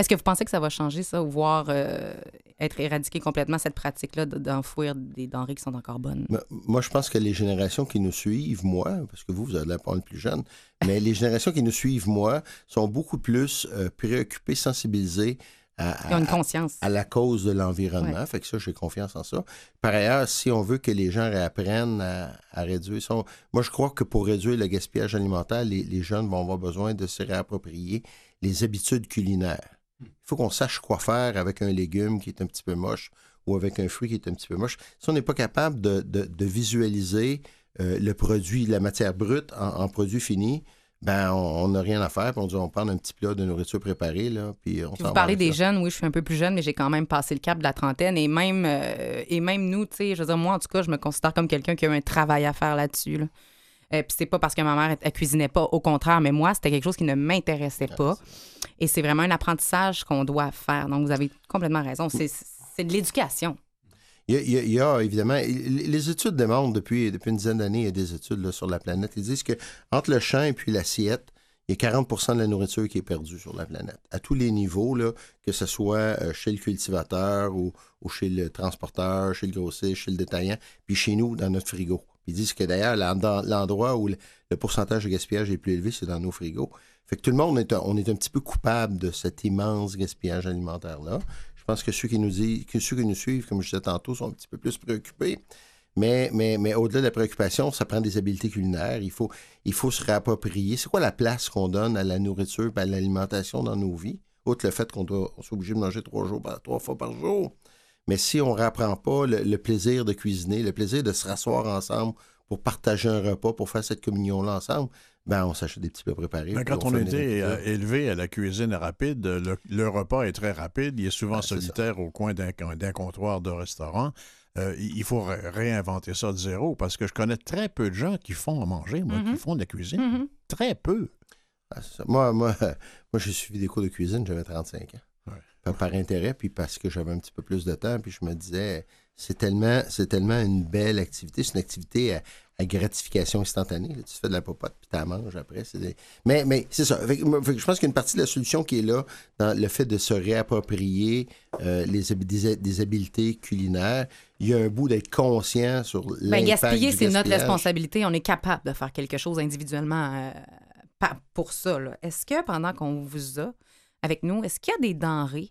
Est-ce que vous pensez que ça va changer ça ou voir euh, être éradiqué complètement cette pratique-là de- d'enfouir des denrées qui sont encore bonnes? Mais Moi, je pense que les générations qui nous suivent, moi, parce que vous, vous avez l'air pas le plus jeune, mais les générations qui nous suivent, moi, sont beaucoup plus euh, préoccupées, sensibilisées à, une conscience. à la cause de l'environnement. Fait que ça, j'ai confiance en ça. Par ailleurs, si on veut que les gens réapprennent à, à réduire son... Moi, je crois que pour réduire le gaspillage alimentaire, les, les jeunes vont avoir besoin de se réapproprier les habitudes culinaires. Il faut qu'on sache quoi faire avec un légume qui est un petit peu moche ou avec un fruit qui est un petit peu moche. Si on n'est pas capable de, de- de visualiser euh, le produit, la matière brute en, en produit fini, ben on n'a rien à faire. Puis on dit on prend un petit plat de nourriture préparée, là, puis on Puis vous parlez des ça. jeunes, oui, je suis un peu plus jeune, mais j'ai quand même passé le cap de la trentaine. Et même, euh, et même nous, tu sais, je veux dire, moi, en tout cas, je me considère comme quelqu'un qui a eu un travail à faire là-dessus. Là. Euh, Puis c'est pas parce que ma mère, elle, cuisinait pas, au contraire, mais moi, c'était quelque chose qui ne m'intéressait pas. Et c'est vraiment un apprentissage qu'on doit faire. Donc, vous avez complètement raison. C'est c'est de l'éducation. Il y, a, il y évidemment, les études démontrent depuis, depuis une dizaine d'années, il y a des études là, sur la planète. Ils disent que entre le champ et puis l'assiette, il y a 40% de la nourriture qui est perdue sur la planète. À tous les niveaux, là, que ce soit euh, chez le cultivateur ou, ou chez le transporteur, chez le grossiste, chez le détaillant, puis chez nous, dans notre frigo. Ils disent que d'ailleurs, l'endroit où le, pourcentage de gaspillage est plus élevé, c'est dans nos frigos. Fait que tout le monde, est un- on est un petit peu coupable de cet immense gaspillage alimentaire-là. Je pense que ceux qui nous disent, que ceux qui nous suivent, comme je disais tantôt, sont un petit peu plus préoccupés. Mais, mais, mais au-delà de la préoccupation, ça prend des habiletés culinaires. Il faut, il faut se réapproprier. C'est quoi la place qu'on donne à la nourriture et à l'alimentation dans nos vies? Outre le fait qu'on soit obligé de manger trois, jours trois fois par jour. Mais si on ne réapprend pas le, le plaisir de cuisiner, le plaisir de se rasseoir ensemble pour partager un repas, pour faire cette communion-là ensemble, ben on s'achète des petits plats préparés. Mais puis quand on a été euh, élevé à la cuisine rapide, le, le repas est très rapide. Il est souvent Ah, solitaire au coin d'un comptoir de restaurant. Euh, il faut ré- réinventer ça de zéro parce que je connais très peu de gens qui font à manger, moi, qui font de la cuisine. Mhm. Très peu. Ah. Moi, moi, <laughs> moi j'ai suivi des cours de cuisine, j'avais 35 ans. Par, intérêt, puis parce que j'avais un petit peu plus de temps, puis je me disais, c'est tellement, c'est tellement une belle activité. C'est une activité à, à gratification instantanée. là. Tu fais de la popote, puis tu la manges après. des- Mais, mais c'est ça. Fait fait je pense qu'il y a une partie de la solution qui est là, dans le fait de se réapproprier euh, les, des, des habiletés culinaires. Il y a un bout d'être conscient sur Ben, l'impact gaspiller, du c'est notre responsabilité. On est capable de faire quelque chose individuellement euh, pour ça. là. Est-ce que pendant qu'on vous a avec nous, est-ce qu'il y a des denrées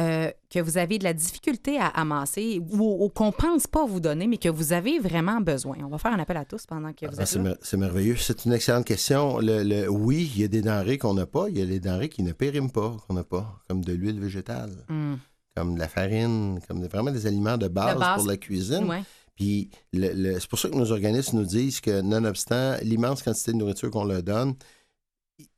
euh, que vous avez de la difficulté à amasser ou, ou qu'on pense pas vous donner, mais que vous avez vraiment besoin? On va faire un appel à tous pendant que vous Ah, êtes c'est, là. mer- c'est merveilleux. C'est une excellente question. Le, le- oui, il y a des denrées qu'on n'a pas. Il y a des denrées qui ne périment pas, qu'on n'a pas, comme de l'huile végétale, Hum. comme de la farine, comme de- vraiment des aliments de base, De base. pour la cuisine. Ouais. Puis c'est pour ça que nos organismes nous disent que, nonobstant l'immense quantité de nourriture qu'on leur donne,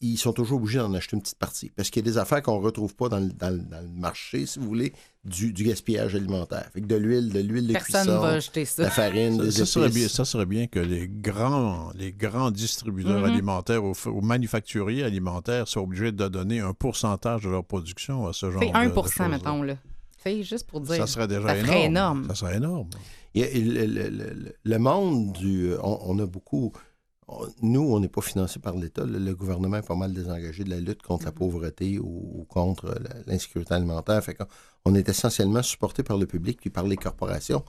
ils sont toujours obligés d'en acheter une petite partie. Parce qu'il y a des affaires qu'on ne retrouve pas dans le, dans le- dans le marché, si vous voulez, du, du gaspillage alimentaire. Fait que de l'huile, de l'huile de Personne cuisson, va jeter de la ça. farine, des Ça, ça serait bien, ça serait bien que les grands, les grands distributeurs Mhm. alimentaires ou, manufacturiers alimentaires soient obligés de donner un pourcentage de leur production à ce genre Fais de, 1 de mettons, là. Fais juste pour dire. Ça serait déjà Ça énorme. Ça serait énorme. Il y a- le, le- le- le- le monde du. On, on a beaucoup. On- nous, on n'est pas financé par l'État. Le, le gouvernement est pas mal désengagé de la lutte contre la pauvreté ou, ou contre l'insécurité alimentaire. Fait on est essentiellement supporté par le public puis par les corporations.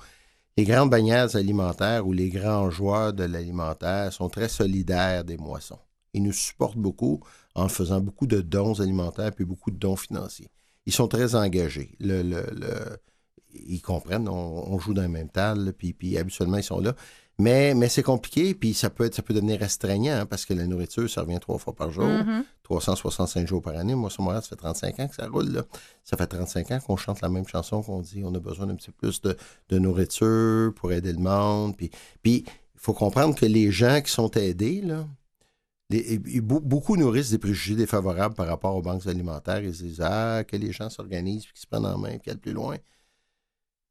Les grandes bannières alimentaires ou les grands joueurs de l'alimentaire sont très solidaires des moissons. Ils nous supportent beaucoup en faisant beaucoup de dons alimentaires puis beaucoup de dons financiers. Ils sont très engagés. Le, le- le- ils comprennent, on, on joue dans le même tal, puis, puis habituellement, ils sont là. Mais, mais c'est compliqué, puis ça peut, être, ça peut devenir restreignant, hein, parce que la nourriture, ça revient trois fois par jour, Mhm. 365 jours par année. Moi, sur Montréal, ça fait 35 ans que ça roule. Là. Ça fait 35 ans qu'on chante la même chanson, qu'on dit on a besoin d'un petit peu plus de, de nourriture pour aider le monde. Puis puis il faut comprendre que les gens qui sont aidés, là, les- beaucoup nourrissent des préjugés défavorables par rapport aux banques alimentaires. Ils se disent Ah, que les gens s'organisent, puis qu'ils se prennent en main, puis qu'ils aillent plus loin.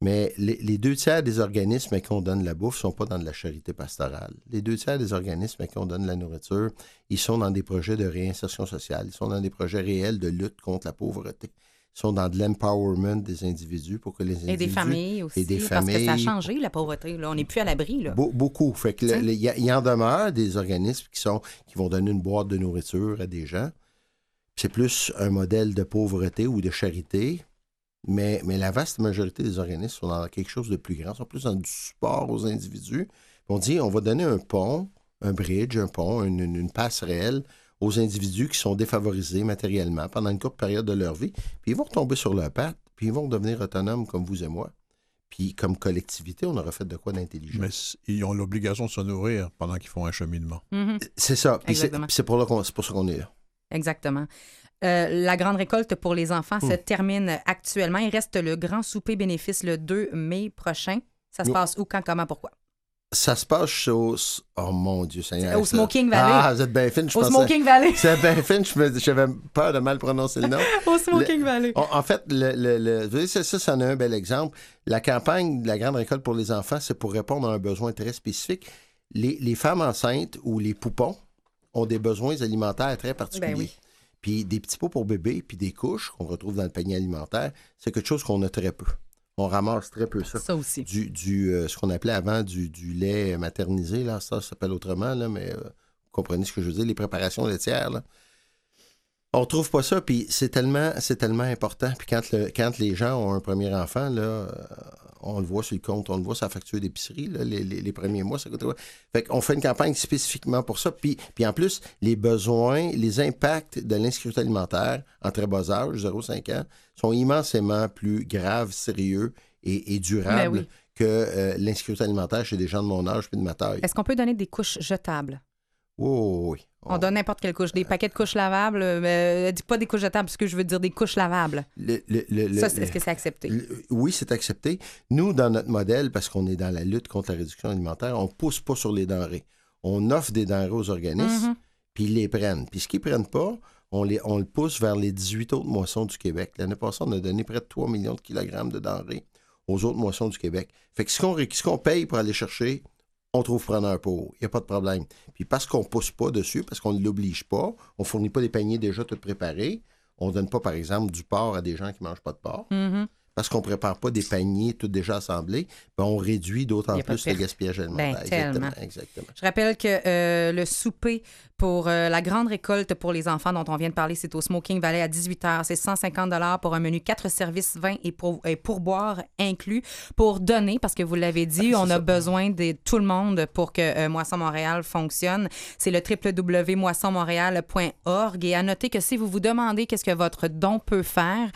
Mais les, les deux tiers des organismes à qui on donne la bouffe ne sont pas dans de la charité pastorale. Les deux tiers des organismes à qui on donne la nourriture, ils sont dans des projets de réinsertion sociale. Ils sont dans des projets réels de lutte contre la pauvreté. Ils sont dans de l'empowerment des individus pour que les individus... Et des familles aussi. et des Parce que ça a changé, la pauvreté. Là. On n'est plus à l'abri. là. Be- beaucoup. Fait que le- Tiens. le- il y, a- y en demeure des organismes qui sont qui vont donner une boîte de nourriture à des gens. C'est plus un modèle de pauvreté ou de charité. Mais, mais la vaste majorité des organismes sont dans quelque chose de plus grand, sont plus dans du support aux individus. On dit on va donner un pont, un bridge, un pont, une, une- une passerelle aux individus qui sont défavorisés matériellement pendant une courte période de leur vie. Puis ils vont retomber sur leurs pattes, puis ils vont devenir autonomes comme vous et moi. Puis comme collectivité, on aura fait de quoi d'intelligent. Mais ils ont l'obligation de se nourrir pendant qu'ils font un cheminement. C'est ça. Puis c'est pour, qu'on- c'est pour ça qu'on est là. Exactement. Euh, la grande récolte pour les enfants se Hmm. termine actuellement. Il reste le grand souper bénéfice le 2 mai prochain. Ça se passe où, quand, comment, pourquoi? Ça se passe au... Oh mon Dieu Seigneur. Au Smoking Valley. Ah, vous êtes bien fin. Je Au pensais- Smoking Valley. <laughs> C'est bien fin. je me- J'avais peur de mal prononcer le nom. <laughs> Au Smoking Valley. En, en fait, le, le- le- vous voyez, ça, ça, c'en est un bel exemple. La campagne de la grande récolte pour les enfants, c'est pour répondre à un besoin très spécifique. Les, les femmes enceintes ou les poupons ont des besoins alimentaires très particuliers. Ben oui. Puis des petits pots pour bébé, puis des couches qu'on retrouve dans le panier alimentaire, c'est quelque chose qu'on a très peu. On ramasse très peu ça. Ça aussi. Du, du, euh, ce qu'on appelait avant du, du lait maternisé, là, ça, ça s'appelle autrement, là, mais euh, vous comprenez ce que je veux dire, les préparations laitières, là. On trouve pas ça, puis c'est tellement, c'est tellement important. Puis quand, le- quand les gens ont un premier enfant, là, euh, on le voit sur le compte, on le voit sur la facture d'épicerie, là, les, les- les premiers mois, ça coûte quoi? Fait qu'on fait une campagne spécifiquement pour ça. Puis, puis en plus, les besoins, les impacts de l'insécurité alimentaire en très bas âge, 0-5 ans, sont immensément plus graves, sérieux et, et durables Ben oui. que euh, l'insécurité alimentaire chez des gens de mon âge puis de ma taille. Est-ce qu'on peut donner des couches jetables? Oui, oui, oui. On donne n'importe quelle couche. Des paquets de couches lavables. Mais dis pas des couches jetables, parce que je veux dire des couches lavables. Le- le- le- le- ça, est-ce que c'est accepté? Oui, c'est accepté. Nous, dans notre modèle, parce qu'on est dans la lutte contre la réduction alimentaire, on ne pousse pas sur les denrées. On offre des denrées aux organismes, Mhm. puis ils les prennent. Puis ce qu'ils ne prennent pas, on, les, on le pousse vers les 18 autres moissons du Québec. L'année passée, on a donné près de 3 millions de kilogrammes de denrées aux autres moissons du Québec. Fait que ce qu'on, qu'on paye pour aller chercher, on trouve preneur pour. Il n'y a pas de problème. Puis parce qu'on ne pousse pas dessus, parce qu'on ne l'oblige pas, on ne fournit pas des paniers déjà tout préparés, on ne donne pas, par exemple, du porc à des gens qui ne mangent pas de porc Mhm. Parce qu'on ne prépare pas des paniers tout déjà assemblés, ben on réduit d'autant plus le gaspillage alimentaire. Ben, exactement. Je rappelle que euh, le souper pour euh, la grande récolte pour les enfants dont on vient de parler, c'est au Smoking Valley à 18h. C'est 150 pour un menu, quatre services, vin et, pour, et pourboire inclus pour donner, parce que vous l'avez <laughs> dit, Ah, on a ça. besoin de tout le monde pour que euh, Moisson Montréal fonctionne. C'est le www.moissonmontréal.org. Et à noter que si vous vous demandez qu'est-ce que votre don peut faire,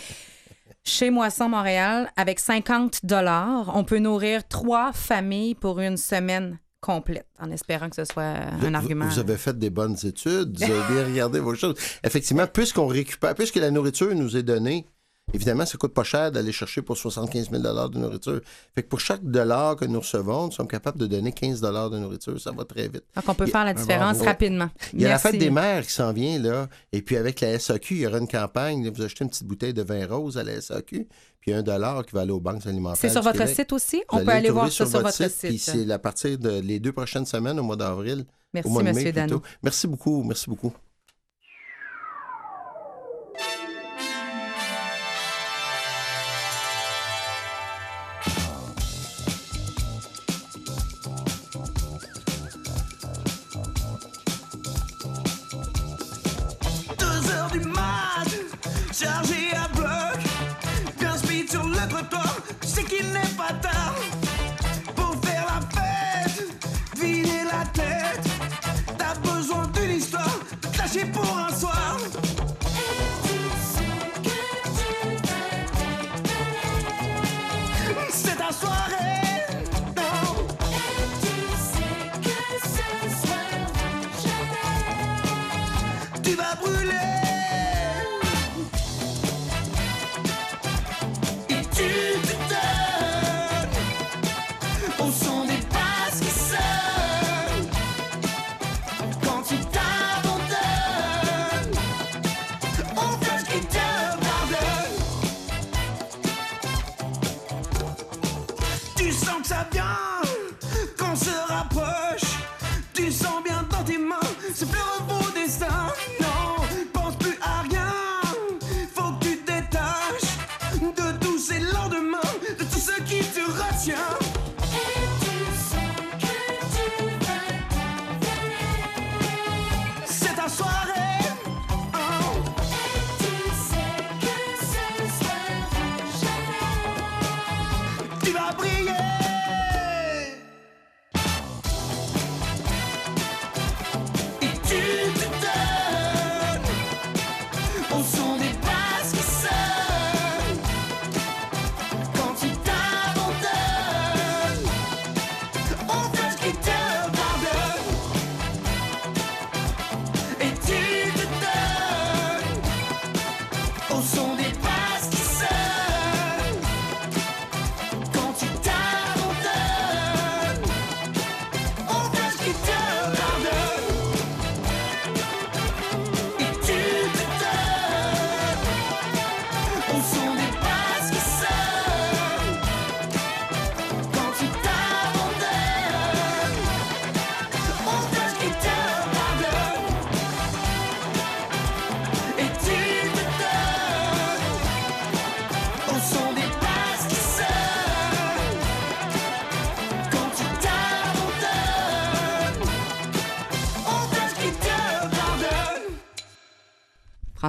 chez Moisson Montréal, avec 50 on peut nourrir trois familles pour une semaine complète, en espérant que ce soit un Vous- argument. Vous avez fait des bonnes études, vous avez bien regardé vos choses. Effectivement, puisqu'on récupère, puisque la nourriture nous est donnée, évidemment, ça coûte pas cher d'aller chercher pour 75 000 de nourriture. Fait que pour chaque dollar que nous recevons, nous sommes capables de donner 15 de nourriture. Ça va très vite. Donc, on peut Il faire la différence rapidement. Il y a la fête des mères qui s'en vient, là. Et puis avec la SAQ, il y aura une campagne. Vous achetez une petite bouteille de vin rose à la SAQ, puis un dollar qui va aller aux banques alimentaires. C'est sur votre Québec. site aussi? On peut le aller voir ça sur votre Puis site. c'est à partir de les deux prochaines semaines, au mois d'avril. Merci, au mois de mai. Merci beaucoup, merci beaucoup.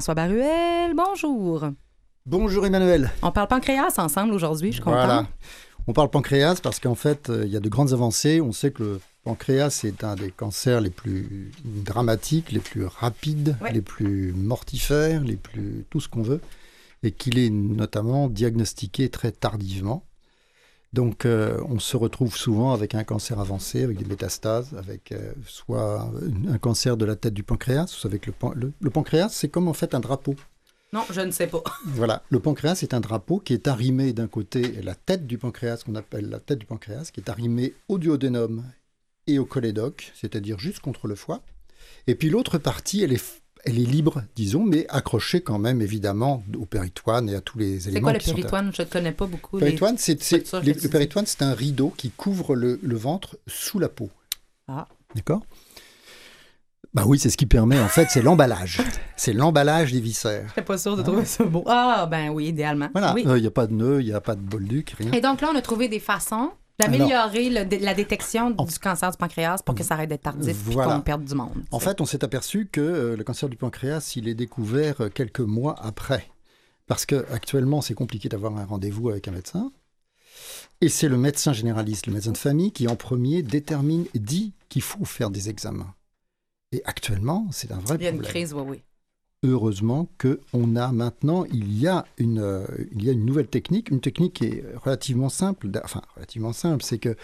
François Baruel, bonjour. Bonjour Emmanuel. On parle pancréas ensemble aujourd'hui, je suis Voilà. On parle pancréas parce qu'en fait, euh, il y a de grandes avancées. On sait que le pancréas est un des cancers les plus dramatiques, les plus rapides, Ouais. les plus mortifères, les plus tout ce qu'on veut, et qu'il est notamment diagnostiqué très tardivement. Donc, euh, on se retrouve souvent avec un cancer avancé, avec des métastases, avec euh, soit un cancer de la tête du pancréas, soit avec le, pan- le- le pancréas, c'est comme en fait un drapeau. Non, je ne sais pas. <laughs> Voilà, le pancréas est un drapeau qui est arrimé d'un côté, la tête du pancréas, qu'on appelle la tête du pancréas, qui est arrimée au duodénum et au cholédoque, c'est-à-dire juste contre le foie. Et puis l'autre partie, elle est, elle est libre, disons, mais accrochée quand même évidemment au péritoine et à tous les C'est éléments quoi le sont péritoine? Je ne connais pas beaucoup. Le les- péritoine, c'est, c'est- le péritoine, c'est un rideau qui couvre le, le ventre sous la peau. Ah. D'accord? Bah oui, c'est ce qui permet, en fait, c'est l'emballage. C'est l'emballage des viscères. Je n'étais pas sûre de trouver ça beau. Ah, ben oui, idéalement. Voilà, Oui. il n'y a pas de nœud, il n'y a pas de bolduc, rien. Et donc là, on a trouvé des façons d'améliorer la détection En- du cancer du pancréas pour que ça arrête d'être tardif et Voilà. qu'on perde du monde. En fait, on s'est aperçu que euh, le cancer du pancréas, il est découvert euh, quelques mois après. Parce que actuellement, c'est compliqué d'avoir un rendez-vous avec un médecin. Et c'est le médecin généraliste, le médecin de famille, qui en premier détermine et dit qu'il faut faire des examens. Et actuellement, c'est un vrai il y a une problème. crise, oui, oui. Heureusement qu'on a maintenant, il y a, une, euh, il y a une nouvelle technique, une technique qui est relativement simple, enfin relativement simple, c'est que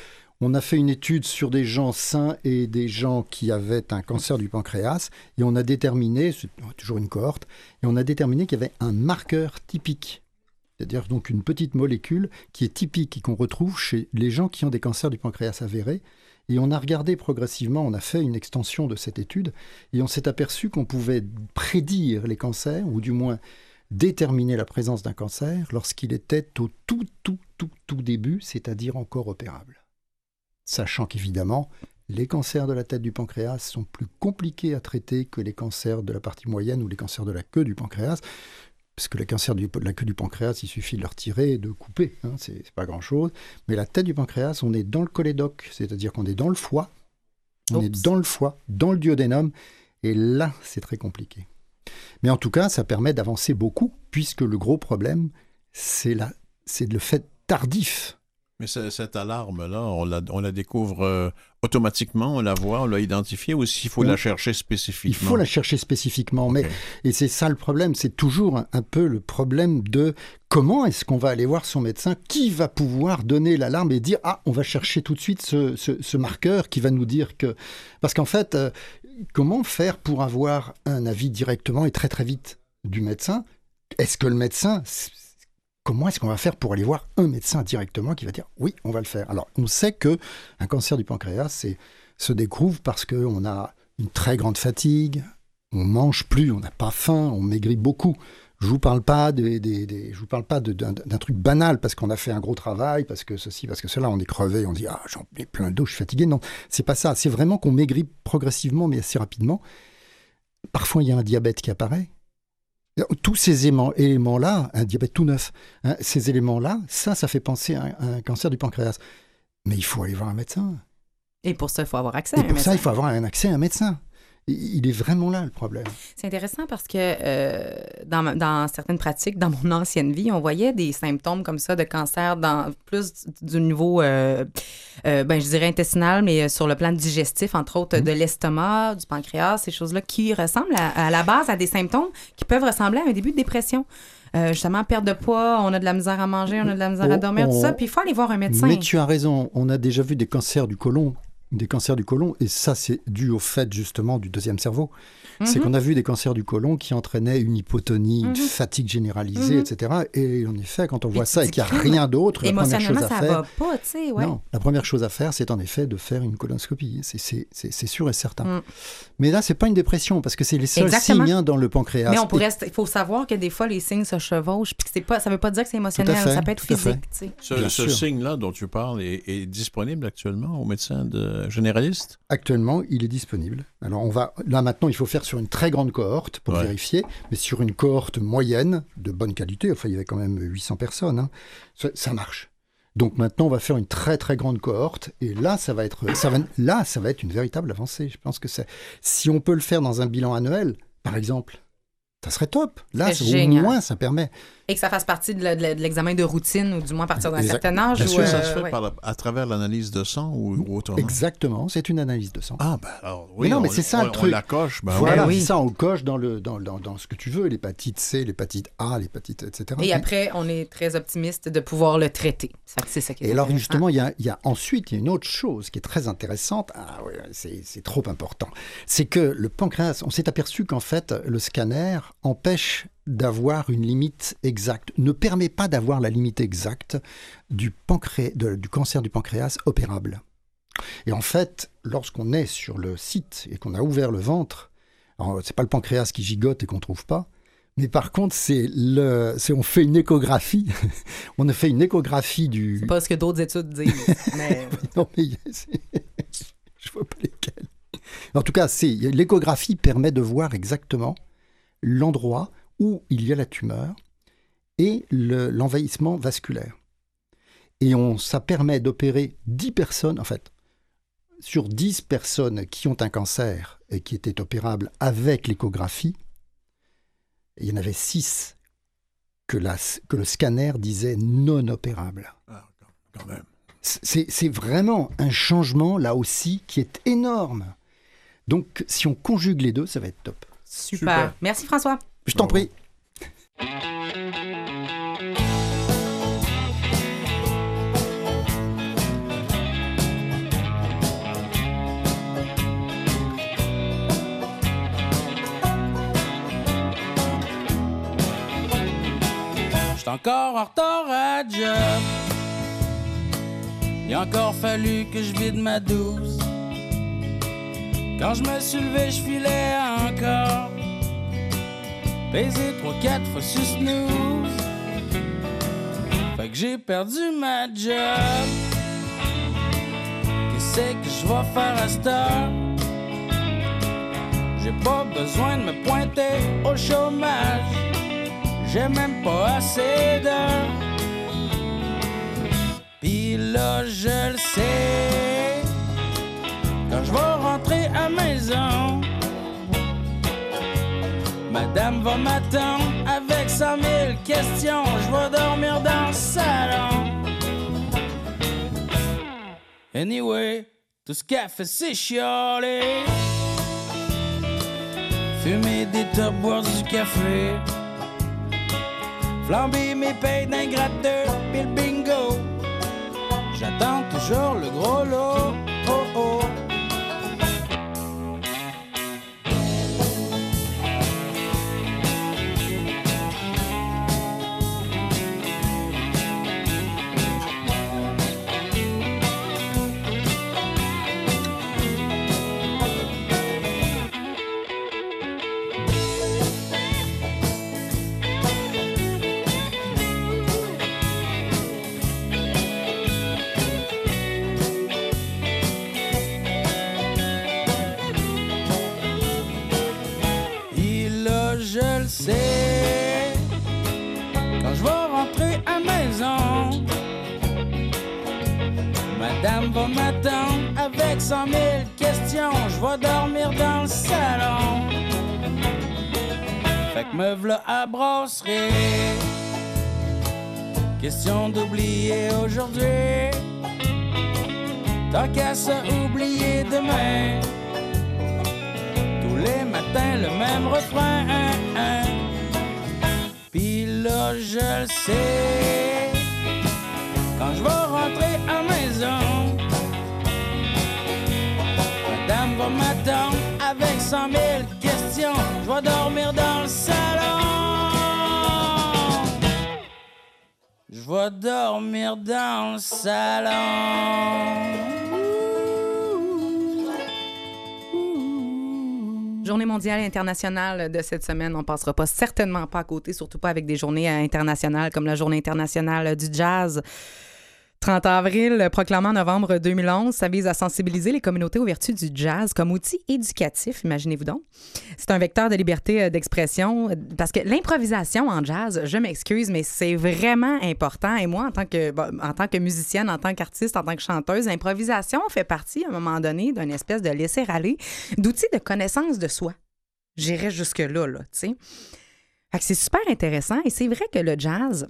on a fait une étude sur des gens sains et des gens qui avaient un cancer du pancréas et on a déterminé, c'est toujours une cohorte, et on a déterminé qu'il y avait un marqueur typique. C'est-à-dire donc une petite molécule qui est typique et qu'on retrouve chez les gens qui ont des cancers du pancréas avérés. Et on a regardé progressivement, on a fait une extension de cette étude et on s'est aperçu qu'on pouvait prédire les cancers, ou du moins déterminer la présence d'un cancer, lorsqu'il était au tout, tout, tout, tout début, c'est-à-dire encore opérable. Sachant qu'évidemment, les cancers de la tête du pancréas sont plus compliqués à traiter que les cancers de la partie moyenne ou les cancers de la queue du pancréas. Parce que les cancers du- de la queue du pancréas, il suffit de le retirer et de couper, hein, c'est pas grand-chose. Mais la tête du pancréas, on est dans le cholédoque, c'est-à-dire qu'on est dans le foie, on est dans le foie, dans le duodénum, et là, c'est très compliqué. Mais en tout cas, ça permet d'avancer beaucoup, puisque le gros problème, c'est le fait tardif. Mais ce- cette alarme-là, on la, on la découvre euh, automatiquement, on la voit, on l'a identifiée, ou s'il faut Oui. la chercher Il spécifiquement? faut la chercher spécifiquement, mais. Et c'est ça le problème, c'est toujours un, peu le problème de comment est-ce qu'on va aller voir son médecin, qui va pouvoir donner l'alarme et dire ah on va chercher tout de suite ce, ce- ce marqueur qui va nous dire que parce qu'en fait euh, comment faire pour avoir un avis directement et très très vite du médecin? Est-ce que le médecin, comment est-ce qu'on va faire pour aller voir un médecin directement qui va dire oui, on va le faire? Alors, on sait que un cancer du pancréas se découvre parce qu'on a une très grande fatigue, on mange plus, on n'a pas faim, on maigrit beaucoup. Je vous parle pas je vous parle pas d'un, d'un truc banal parce qu'on a fait un gros travail, parce que ceci, parce que cela, on est crevé, on dit ah j'en mets plein d'eau, je suis fatigué. Non, c'est pas ça. C'est vraiment qu'on maigrit progressivement, mais assez rapidement. Parfois, il y a un diabète qui apparaît. Tous ces éléments- éléments-là, un diabète tout neuf, hein, ces éléments-là, ça, ça fait penser à un, à un cancer du pancréas. Mais il faut aller voir un médecin. Et pour ça, il faut avoir accès Et à un pour ça, il faut avoir un accès à un médecin. Il est vraiment là le problème. C'est intéressant parce que euh, dans, certaines pratiques, dans mon ancienne vie, on voyait des symptômes comme ça de cancer dans plus du niveau, euh, euh, ben, je dirais intestinal, mais sur le plan digestif, entre autres de l'estomac, du pancréas, ces choses-là qui ressemblent à, à la base à des symptômes qui peuvent ressembler à un début de dépression. Justement, perte de poids, on a de la misère à manger, on a de la misère à On- dormir, tout ça. on- Puis il faut aller voir un médecin. Mais tu as raison, on a déjà vu des cancers du côlon, des cancers du côlon, et ça c'est dû au fait justement du deuxième cerveau. C'est Mhm. qu'on a vu des cancers du côlon qui entraînaient une hypotonie, une Mhm. fatigue généralisée, Mhm. etc. Et en effet, quand on voit ça et qu'il n'y a rien d'autre, la première chose Émotionnellement, à ça faire, va pas, tu sais, ouais. non, la première chose à faire, c'est en effet de faire une colonoscopie. C'est- sûr et certain. Mm. Mais là, c'est pas une dépression parce que c'est les seuls Exactement. signes hein, dans le pancréas. Mais on Et- pourrait, il faut savoir que des fois, les signes se chevauchent, puis c'est pas, ça veut pas dire que c'est émotionnel, fait, ça peut être physique. Ce, ce signe-là dont tu parles est, est disponible actuellement au médecin de généraliste? Actuellement, il est disponible. Alors, on va là maintenant, il faut faire sur une très grande cohorte pour Ouais. vérifier, mais sur une cohorte moyenne de bonne qualité. Enfin, il y avait quand même 800 personnes. hein, ça, ça marche. Donc maintenant, on va faire une très très grande cohorte, et là, ça va être, ça va, là, ça va être une véritable avancée. Je pense que c'est, si on peut le faire dans un bilan annuel, par exemple, ça serait top. Là, au moins, ça permet. Et que ça fasse partie de, l'examen de routine, ou du moins à partir d'un Exact. certain âge. Est-ce ou, que ça euh, se fait ouais. par la- à travers l'analyse de sang ou, ou autrement? Exactement, c'est une analyse de sang. Ah, ben alors, oui. Mais non, mais on- c'est ça, on- le On truc. la coche, ben voilà, oui. c'est ça, on coche dans, le, dans, dans, dans ce que tu veux, l'hépatite C, l'hépatite A, l'hépatite, etc. Et après, on est très optimiste de pouvoir le traiter. Ça, C'est ça qui est Et alors justement, il y a, il y a ensuite il y a une autre chose qui est très intéressante. Ah c'est c'est trop important. C'est que le pancréas, on s'est aperçu qu'en fait le scanner empêche d'avoir une limite exacte, ne permet pas d'avoir la limite exacte du, pancré- de- du cancer du pancréas opérable. Et en fait, lorsqu'on est sur le site et qu'on a ouvert le ventre, c'est pas le pancréas qui gigote et qu'on trouve pas, mais par contre c'est le, c'est on fait une échographie, <laughs> on a fait une échographie du, C'est pas ce que d'autres études disent. <laughs> mais non, mais <laughs> je vois pas lesquels. En tout cas, c'est l'échographie permet de voir exactement l'endroit où il y a la tumeur et le- l'envahissement vasculaire. Et on, ça permet d'opérer 10 personnes, en fait, sur 10 personnes qui ont un cancer et qui étaient opérables avec l'échographie, il y en avait 6 que, la- que le scanner disait non opérables. Ah, quand- même. C'est c'est vraiment un changement, là aussi, qui est énorme. Donc, si on conjugue les deux, ça va être top. super. Super. Merci François. Je t'en prie. Encore en retard à job. Il a encore fallu que je vide ma douce. Quand je me suis levé, je filais encore. Baiser trois, quatre fois sur snooze. Fait que j'ai perdu ma job. Qu'est-ce que je vais faire à cette? J'ai pas besoin de me pointer au chômage. J'ai même pas assez d'heures. Pis là, je le sais. Quand je vais rentrer à maison, Madame va m'attendre avec cent mille questions. Je vais dormir dans le salon. Anyway, tout ce qu'elle fait, c'est chialer. Fumer des top, boire du café. Flamber mes payes d'un gratteur, pis le bingo. J'attends toujours le gros lot. Je vais dormir dans le salon. Fait que me v'là à brasserie. Question d'oublier aujourd'hui. Tant qu'à se oublier demain. Tous les matins, le même refrain. Puis là, je le sais. Je vais dormir dans le salon. Journée mondiale internationale de cette semaine, on passera pas certainement pas à côté, surtout pas avec des journées euh, internationales comme la Journée internationale du jazz. 30 avril, proclamé en novembre 2011, ça vise à sensibiliser les communautés aux vertus du jazz comme outil éducatif, imaginez-vous donc. C'est un vecteur de liberté euh, d'expression parce que l'improvisation en jazz, je m'excuse, mais c'est vraiment important. Et moi, en tant que, en tant que musicienne, en tant qu'artiste, en tant que chanteuse, l'improvisation fait partie, à un moment donné, d'une espèce de laisser-aller, d'outils de connaissance de soi. J'irais jusque-là, là, tu sais. C'est super intéressant et c'est vrai que le jazz,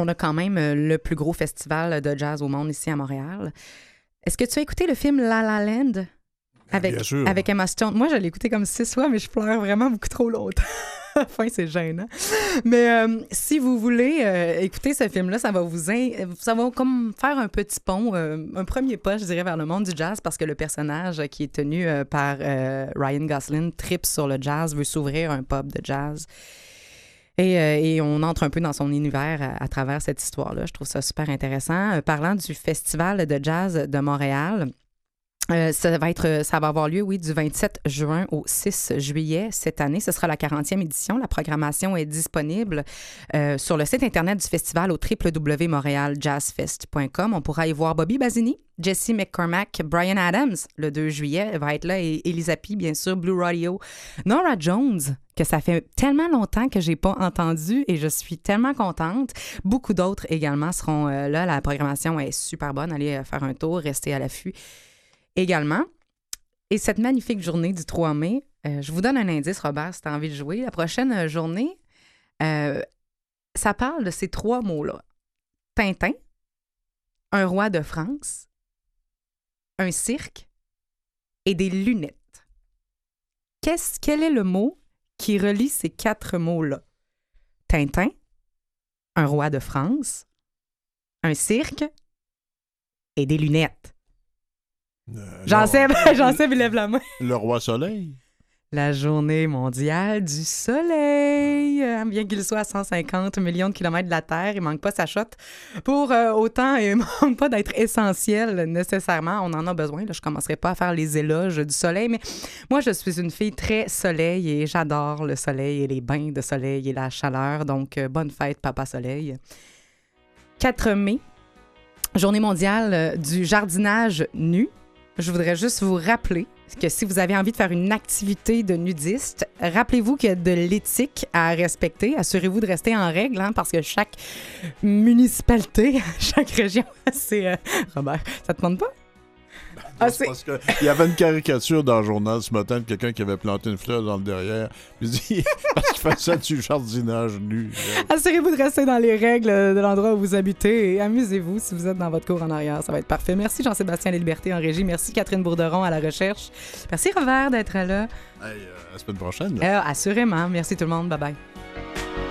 on a quand même euh, le plus gros festival de jazz au monde ici à Montréal. Est-ce que tu as écouté le film La La Land avec, Bien sûr. avec Emma Stone? Moi, je l'ai écouté comme six fois, mais je pleure vraiment beaucoup trop longtemps. <laughs> enfin, c'est gênant. Mais euh, si vous voulez euh, écouter ce film-là, ça va vous in- ça va comme faire un petit pont, euh, un premier pas, je dirais, vers le monde du jazz parce que le personnage qui est tenu par Ryan Gosling tripe sur le jazz, veut s'ouvrir un pub de jazz. Et, euh, et on entre un peu dans son univers à, à travers cette histoire-là. Je trouve ça super intéressant. Euh, parlant du Festival de jazz de Montréal, euh, ça va être, ça va avoir lieu, oui, du 27 juin au 6 juillet cette année. Ce sera la 40e édition. La programmation est disponible euh, sur le site internet du festival au www.montrealjazzfest.com. On pourra y voir Bobby Basini, Jesse McCormack, Brian Adams le 2 juillet va être là et Elisa bien sûr, Blue Radio, Nora Jones que ça fait tellement longtemps que j'ai pas entendu et je suis tellement contente. Beaucoup d'autres également seront euh, là. La programmation est super bonne. Allez euh, faire un tour, restez à l'affût également. Et cette magnifique journée du 3 mai, euh, je vous donne un indice, Robert, si tu as envie de jouer. La prochaine euh, journée, euh, ça parle de ces trois mots-là. Tintin, un roi de France, un cirque et des lunettes. Qu'est-ce, quel est le mot qui relie ces quatre mots-là? Tintin, un roi de France, un cirque et des lunettes. J'en sais, j'en sais, il lève la main. Le roi soleil. La journée mondiale du soleil. Euh, Bien qu'il soit à 150 millions de kilomètres de la Terre, il manque pas sa shot pour euh, autant et <laughs> manque pas d'être essentiel nécessairement. On en a besoin. Là, je commencerai pas à faire les éloges du soleil, mais moi, je suis une fille très soleil et j'adore le soleil et les bains de soleil et la chaleur. Donc, euh, bonne fête, Papa Soleil. 4 mai, journée mondiale du jardinage nu. Je voudrais juste vous rappeler que si vous avez envie de faire une activité de nudiste, rappelez-vous qu'il y a de l'éthique à respecter. Assurez-vous de rester en règle, hein, parce que chaque municipalité, <laughs> chaque région, <laughs> c'est... euh, Robert, ça te demande pas? Ah, C'est parce que il y avait une caricature dans le journal ce matin de quelqu'un qui avait planté une fleur dans le derrière. Puis <laughs> parce qu'il faisait du jardinage nu. Assurez-vous de rester dans les règles de l'endroit où vous habitez et amusez-vous si vous êtes dans votre cour en arrière. Ça va être parfait. Merci Jean-Sébastien Liberté en régie. Merci Catherine Bourderon à la recherche. Merci Robert d'être là. Hey, euh, la semaine prochaine. Euh, assurément. Merci tout le monde. Bye bye.